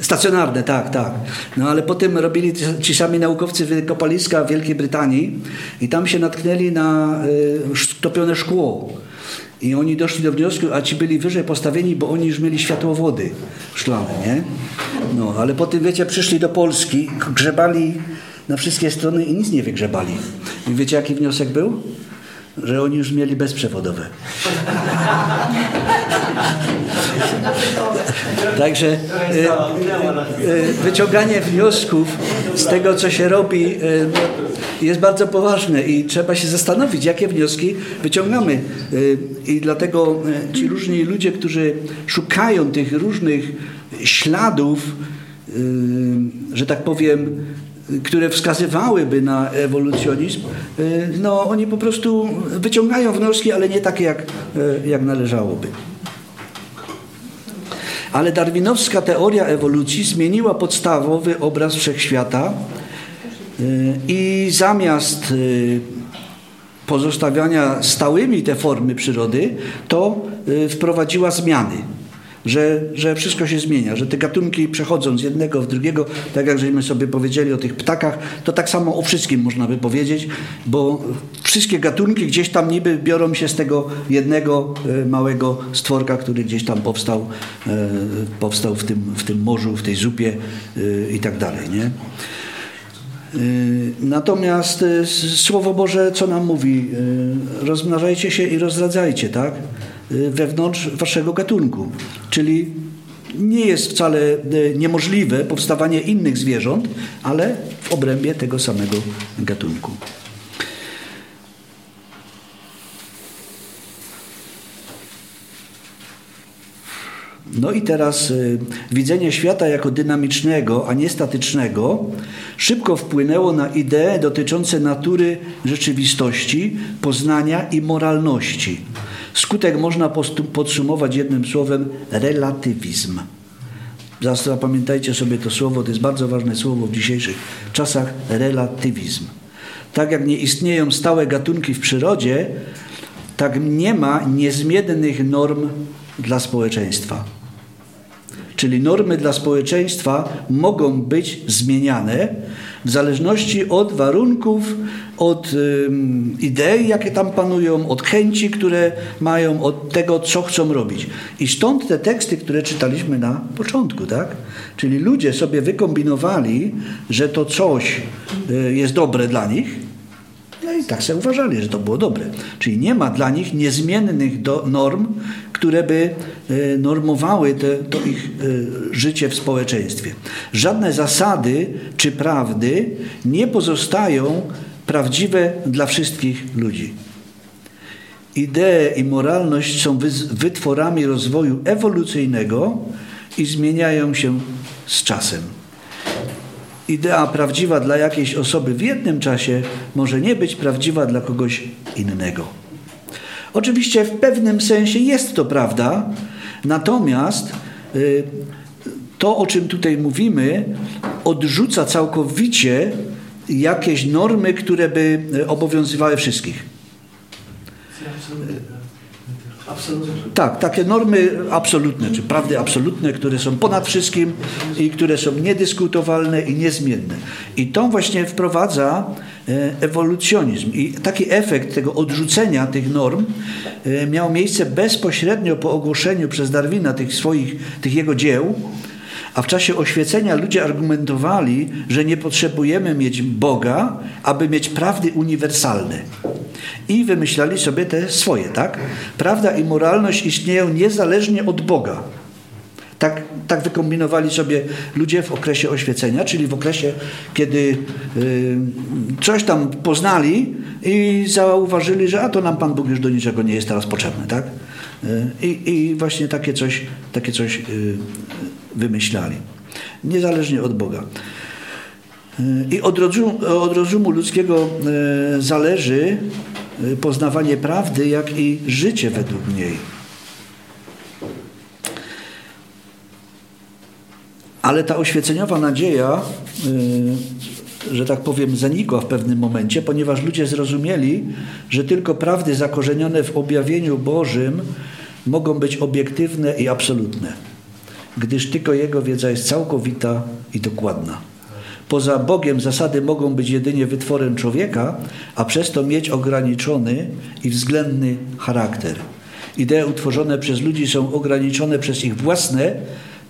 Stacjonarne, tak, tak. No ale potem robili ci- sami naukowcy wykopaliska w Wielkiej Brytanii i tam się natknęli na y, topione szkło. I oni doszli do wniosku, a ci byli wyżej postawieni, bo oni już mieli światłowody szklane, nie? No, ale potem, wiecie, przyszli do Polski, grzebali na wszystkie strony i nic nie wygrzebali. I wiecie, jaki wniosek był? Że oni już mieli bezprzewodowe. Także y, y, wyciąganie wniosków z tego, co się robi, y, jest bardzo poważne i trzeba się zastanowić, jakie wnioski wyciągamy. I dlatego ci różni ludzie, którzy szukają tych różnych śladów, że tak powiem, które wskazywałyby na ewolucjonizm, y, no oni po prostu wyciągają wnioski, ale nie takie, jak, y, jak należałoby. Ale darwinowska teoria ewolucji zmieniła podstawowy obraz wszechświata y, i zamiast pozostawiania stałymi te formy przyrody, to wprowadziła zmiany. Że, że wszystko się zmienia, że te gatunki przechodzą z jednego w drugiego, tak jak żeśmy sobie powiedzieli o tych ptakach, to tak samo o wszystkim można by powiedzieć, bo wszystkie gatunki gdzieś tam niby biorą się z tego jednego e, małego stworka, który gdzieś tam powstał, e, powstał w tym, w tym morzu, w tej zupie e, i tak dalej. Nie? Natomiast Słowo Boże co nam mówi? Rozmnażajcie się i rozradzajcie, tak? Y, Wewnątrz waszego gatunku. Czyli nie jest wcale y, niemożliwe powstawanie innych zwierząt, ale w obrębie tego samego gatunku. No i teraz y, widzenie świata jako dynamicznego, a nie statycznego, szybko wpłynęło na idee dotyczące natury rzeczywistości, poznania i moralności. Skutek można podsumować jednym słowem relatywizm. Zapamiętajcie sobie to słowo, to jest bardzo ważne słowo w dzisiejszych czasach relatywizm. Tak jak nie istnieją stałe gatunki w przyrodzie, tak nie ma niezmiennych norm dla społeczeństwa. Czyli normy dla społeczeństwa mogą być zmieniane w zależności od warunków, od idei, jakie tam panują, od chęci, które mają, od tego, co chcą robić. I stąd te teksty, które czytaliśmy na początku, tak? Czyli ludzie sobie wykombinowali, że to coś y, jest dobre dla nich, no i tak sobie uważali, że to było dobre. Czyli nie ma dla nich niezmiennych do, norm, które by e, normowały te, to ich e, życie w społeczeństwie. Żadne zasady czy prawdy nie pozostają prawdziwe dla wszystkich ludzi. Idee i moralność są wytworami rozwoju ewolucyjnego i zmieniają się z czasem. Idea prawdziwa dla jakiejś osoby w jednym czasie może nie być prawdziwa dla kogoś innego. Oczywiście w pewnym sensie jest to prawda, natomiast y, to, o czym tutaj mówimy, odrzuca całkowicie jakieś normy, które by y, obowiązywały wszystkich. Absolutnie. Tak, takie normy absolutne, czy prawdy absolutne, które są ponad wszystkim i które są niedyskutowalne i niezmienne. I to właśnie wprowadza e, ewolucjonizm. I taki efekt tego odrzucenia tych norm e, miał miejsce bezpośrednio po ogłoszeniu przez Darwina tych swoich, tych jego dzieł, a w czasie oświecenia ludzie argumentowali, że nie potrzebujemy mieć Boga, aby mieć prawdy uniwersalne. I wymyślali sobie te swoje, tak? Prawda i moralność istnieją niezależnie od Boga. Tak, tak wykombinowali sobie ludzie w okresie oświecenia, czyli w okresie, kiedy y, coś tam poznali i zauważyli, że a to nam Pan Bóg już do niczego nie jest teraz potrzebny, tak? Y, I, i właśnie takie coś, takie coś y, wymyślali. Niezależnie od Boga. I od rozumu, od rozumu ludzkiego zależy poznawanie prawdy, jak i życie według niej. Ale ta oświeceniowa nadzieja, że tak powiem, zanikła w pewnym momencie, ponieważ ludzie zrozumieli, że tylko prawdy zakorzenione w objawieniu Bożym mogą być obiektywne i absolutne, gdyż tylko Jego wiedza jest całkowita i dokładna. Poza Bogiem zasady mogą być jedynie wytworem człowieka, a przez to mieć ograniczony i względny charakter. Idee utworzone przez ludzi są ograniczone przez ich własne,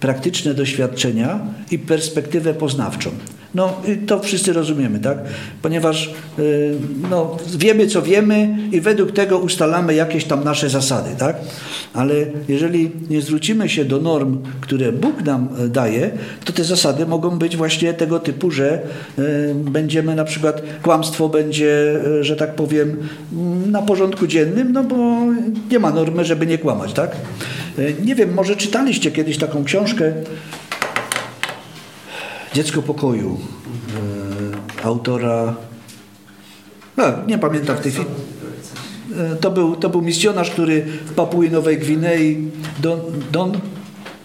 praktyczne doświadczenia i perspektywę poznawczą. No to wszyscy rozumiemy, tak? Ponieważ y, no, wiemy, co wiemy i według tego ustalamy jakieś tam nasze zasady, tak? Ale jeżeli nie zwrócimy się do norm, które Bóg nam e, daje, to te zasady mogą być właśnie tego typu, że y, będziemy na przykład, kłamstwo będzie, y, że tak powiem, mm, na porządku dziennym, no bo nie ma normy, żeby nie kłamać, tak? Nie wiem, może czytaliście kiedyś taką książkę Dziecko pokoju e, autora, no, nie pamiętam w tej chwili. E, to był, to był misjonarz, który w Papui Nowej Gwinei, Don, Don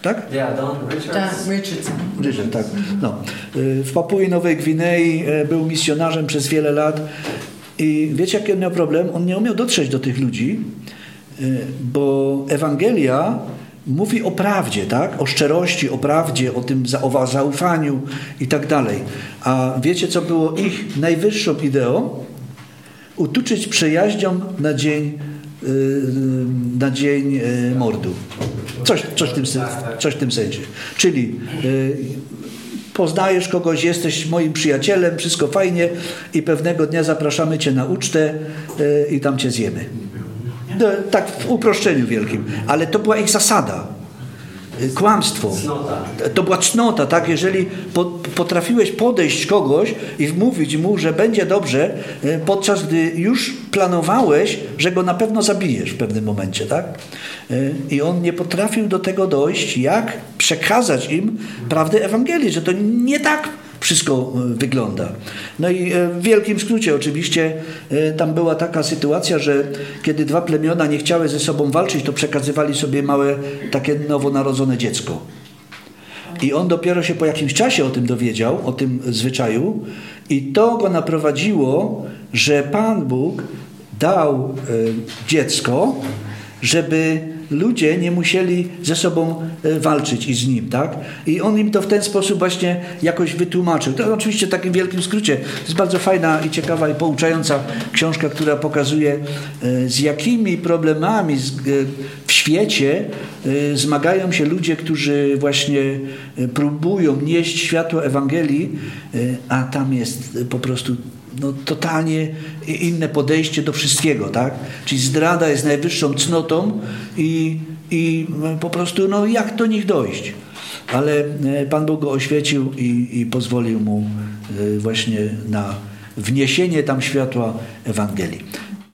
tak? Yeah, Don Richards. Richardson. Richard, tak. No. E, w Papui Nowej Gwinei był misjonarzem przez wiele lat i wiecie jaki on miał problem? On nie umiał dotrzeć do tych ludzi, bo Ewangelia mówi o prawdzie, tak? o szczerości, o prawdzie, o tym o zaufaniu i tak dalej. A wiecie, co było ich najwyższą ideą? Utuczyć przyjaźnią na dzień, y, na dzień y, mordu. Coś, coś, w tym, coś w tym sensie. Czyli y, poznajesz kogoś, jesteś moim przyjacielem, wszystko fajnie i pewnego dnia zapraszamy cię na ucztę i tam cię zjemy. No, tak w uproszczeniu wielkim. Ale to była ich zasada. Kłamstwo. To była cnota, tak? Jeżeli potrafiłeś podejść kogoś i wmówić mu, że będzie dobrze, e, podczas gdy już planowałeś, że go na pewno zabijesz w pewnym momencie, tak? E, I on nie potrafił do tego dojść, jak przekazać im prawdę Ewangelii, że to nie tak wszystko e, wygląda. No i e, w wielkim skrócie oczywiście e, tam była taka sytuacja, że kiedy dwa plemiona nie chciały ze sobą walczyć, to przekazywali sobie małe takie nowonarodzone dziecko. I on dopiero się po jakimś czasie o tym dowiedział, o tym zwyczaju, i to go naprowadziło, że Pan Bóg dał dziecko, żeby ludzie nie musieli ze sobą e, walczyć i z nim, tak? I on im to w ten sposób właśnie jakoś wytłumaczył. To oczywiście w takim wielkim skrócie. To jest bardzo fajna i ciekawa i pouczająca książka, która pokazuje e, z jakimi problemami e, w świecie zmagają się ludzie, którzy właśnie próbują nieść światło Ewangelii, a tam jest po prostu no, totalnie inne podejście do wszystkiego, tak? Czyli zdrada jest najwyższą cnotą i, i po prostu, no jak do nich dojść? Ale e, Pan Bóg go oświecił i, i pozwolił mu e, właśnie na wniesienie tam światła Ewangelii.